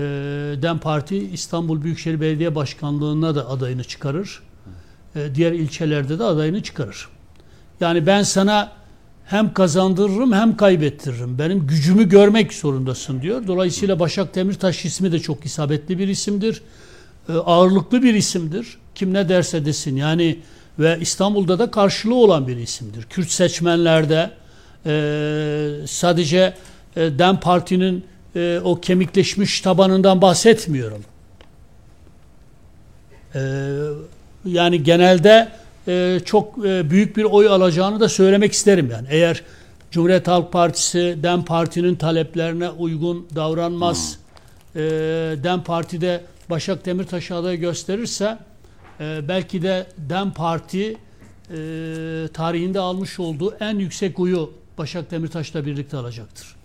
DEM Parti İstanbul Büyükşehir Belediye Başkanlığı'na da adayını çıkarır. E, diğer ilçelerde de adayını çıkarır. Yani ben sana hem kazandırırım hem kaybettiririm. Benim gücümü görmek zorundasın diyor. Dolayısıyla Başak Demirtaş ismi de çok isabetli bir isimdir. E, ağırlıklı bir isimdir. Kim ne derse desin. Yani ve İstanbul'da da karşılığı olan bir isimdir. Kürt seçmenlerde e, sadece e, DEM Parti'nin e, o kemikleşmiş tabanından bahsetmiyorum. E, yani genelde e, çok e, büyük bir oy alacağını da söylemek isterim yani. Eğer Cumhuriyet Halk Partisi DEM Parti'nin taleplerine uygun davranmaz, e, DEM Parti'de Başak Demirtaş'ı aday gösterirse e, belki de DEM Parti e, tarihinde almış olduğu en yüksek oyu Başak Demirtaş'la birlikte alacaktır.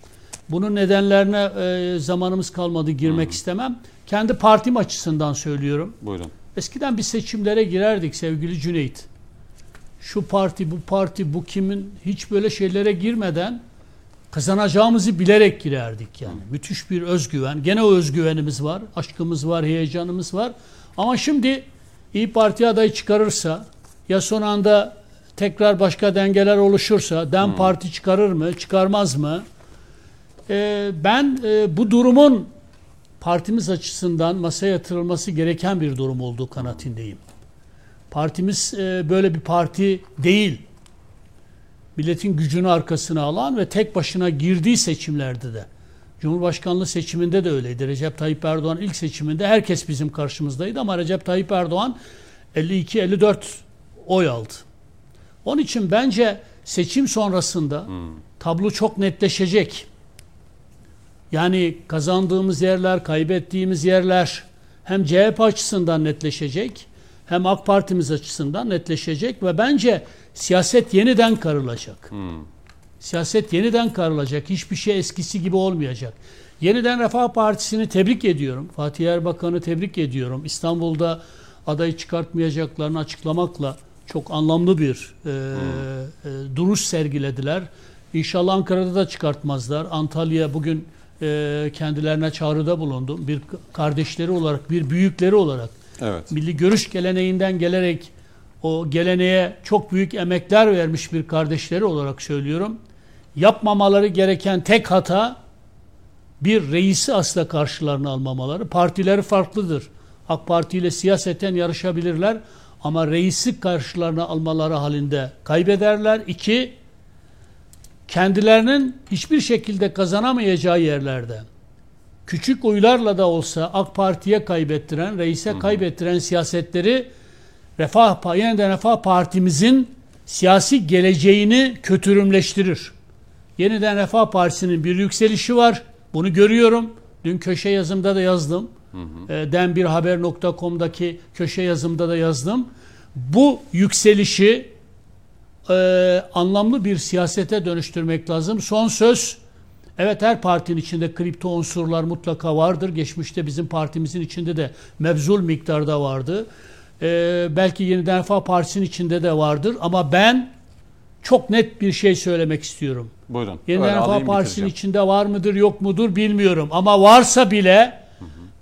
Bunun nedenlerine e, zamanımız kalmadı girmek istemem. Kendi partim açısından söylüyorum.
Buyurun.
Eskiden bir seçimlere girerdik sevgili Cüneyt. Şu parti, bu parti, bu kimin hiç böyle şeylere girmeden kazanacağımızı bilerek girerdik yani. Müthiş bir özgüven. Gene o özgüvenimiz var, aşkımız var, heyecanımız var. Ama şimdi İyi Parti adayı çıkarırsa ya son anda tekrar başka dengeler oluşursa DEM Parti çıkarır mı, çıkarmaz mı? Ee, ben e, bu durumun partimiz açısından masaya yatırılması gereken bir durum olduğu kanaatindeyim. Partimiz e, böyle bir parti değil. Milletin gücünü arkasına alan ve tek başına girdiği seçimlerde de. Cumhurbaşkanlığı seçiminde de öyleydi. Recep Tayyip Erdoğan ilk seçiminde herkes bizim karşımızdaydı ama Recep Tayyip Erdoğan 52-54 oy aldı. Onun için bence seçim sonrasında tablo çok netleşecek. Yani kazandığımız yerler, kaybettiğimiz yerler hem CHP açısından netleşecek hem AK Partimiz açısından netleşecek ve bence siyaset yeniden karılacak. Siyaset yeniden karılacak. Hiçbir şey eskisi gibi olmayacak. Yeniden Refah Partisi'ni tebrik ediyorum. Fatih Erbakan'ı tebrik ediyorum. İstanbul'da adayı çıkartmayacaklarını açıklamakla çok anlamlı bir e, e, duruş sergilediler. İnşallah Ankara'da da çıkartmazlar. Antalya bugün e, kendilerine çağrıda bulundum. Bir kardeşleri olarak, bir büyükleri olarak
Evet.
milli görüş geleneğinden gelerek o geleneğe çok büyük emekler vermiş bir kardeşleri olarak söylüyorum. Yapmamaları gereken tek hata bir reisi asla karşılarına almamaları. Partileri farklıdır. AK Parti ile siyaseten yarışabilirler ama reisi karşılarına almaları halinde kaybederler. İki, kendilerinin hiçbir şekilde kazanamayacağı yerlerde küçük oylarla da olsa AK Parti'ye kaybettiren, reise kaybettiren siyasetleri Refah, yeniden Refah Partimizin siyasi geleceğini kötürümleştirir. Yeniden Refah Partisi'nin bir yükselişi var. Bunu görüyorum. Dün köşe yazımda da yazdım. E, denbirhaber.com'daki köşe yazımda da yazdım. Bu yükselişi e, anlamlı bir siyasete dönüştürmek lazım. Son söz Evet her partinin içinde kripto unsurlar mutlaka vardır. Geçmişte bizim partimizin içinde de mevzul miktarda vardı. Ee, belki Yeniden Refah Partisi'nin içinde de vardır. Ama ben çok net bir şey söylemek istiyorum.
Buyurun.
Yeniden Refah Partisi'nin içinde var mıdır yok mudur bilmiyorum. Ama varsa bile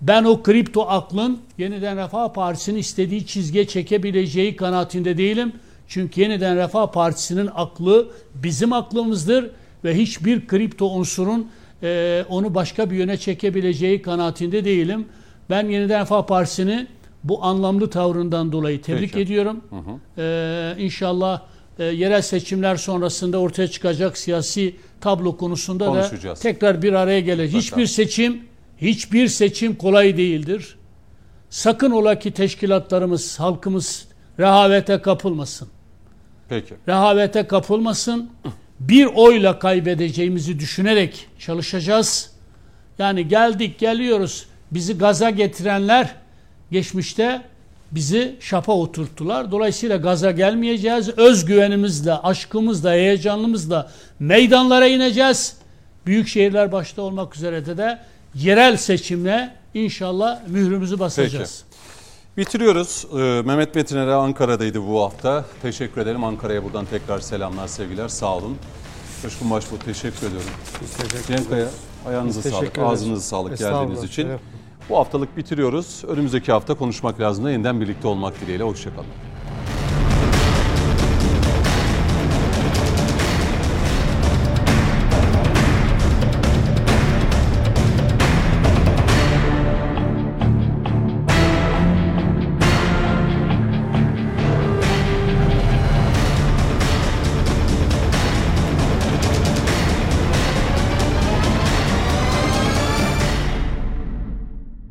ben o kripto aklın Yeniden Refah Partisi'nin istediği çizgiye çekebileceği kanaatinde değilim. Çünkü Yeniden Refah Partisi'nin aklı bizim aklımızdır ve hiçbir kripto unsurun e, onu başka bir yöne çekebileceği kanaatinde değilim. Ben Yeniden Refah Partisi'ni bu anlamlı tavrından dolayı tebrik
Peki.
ediyorum. Ee, inşallah e, yerel seçimler sonrasında ortaya çıkacak siyasi tablo konusunda da tekrar bir araya gelir. Hiçbir seçim hiçbir seçim kolay değildir. Sakın ola ki teşkilatlarımız, halkımız rehavete kapılmasın.
Peki.
Rehavete kapılmasın. Bir oyla kaybedeceğimizi düşünerek çalışacağız. Yani geldik, geliyoruz. bizi gaza getirenler geçmişte bizi şapa oturttular. Dolayısıyla gaza gelmeyeceğiz. Özgüvenimizle, aşkımızla, heyecanımızla meydanlara ineceğiz. Büyük şehirler başta olmak üzere de, de yerel seçimle inşallah mührümüzü basacağız.
Bitiriyoruz. Ee, Mehmet Metiner'e Ankara'daydı bu hafta. Teşekkür ederim. Ankara'ya buradan tekrar selamlar, sevgiler. Sağ olun. Coşkun Başbuğ teşekkür ediyorum. Cenk Kaya, ayağınıza
Biz
sağlık,
teşekkür ederiz.
ağzınıza sağlık geldiğiniz için. Bu haftalık bitiriyoruz. Önümüzdeki hafta konuşmak lazım da yeniden birlikte olmak dileğiyle. Hoşçakalın.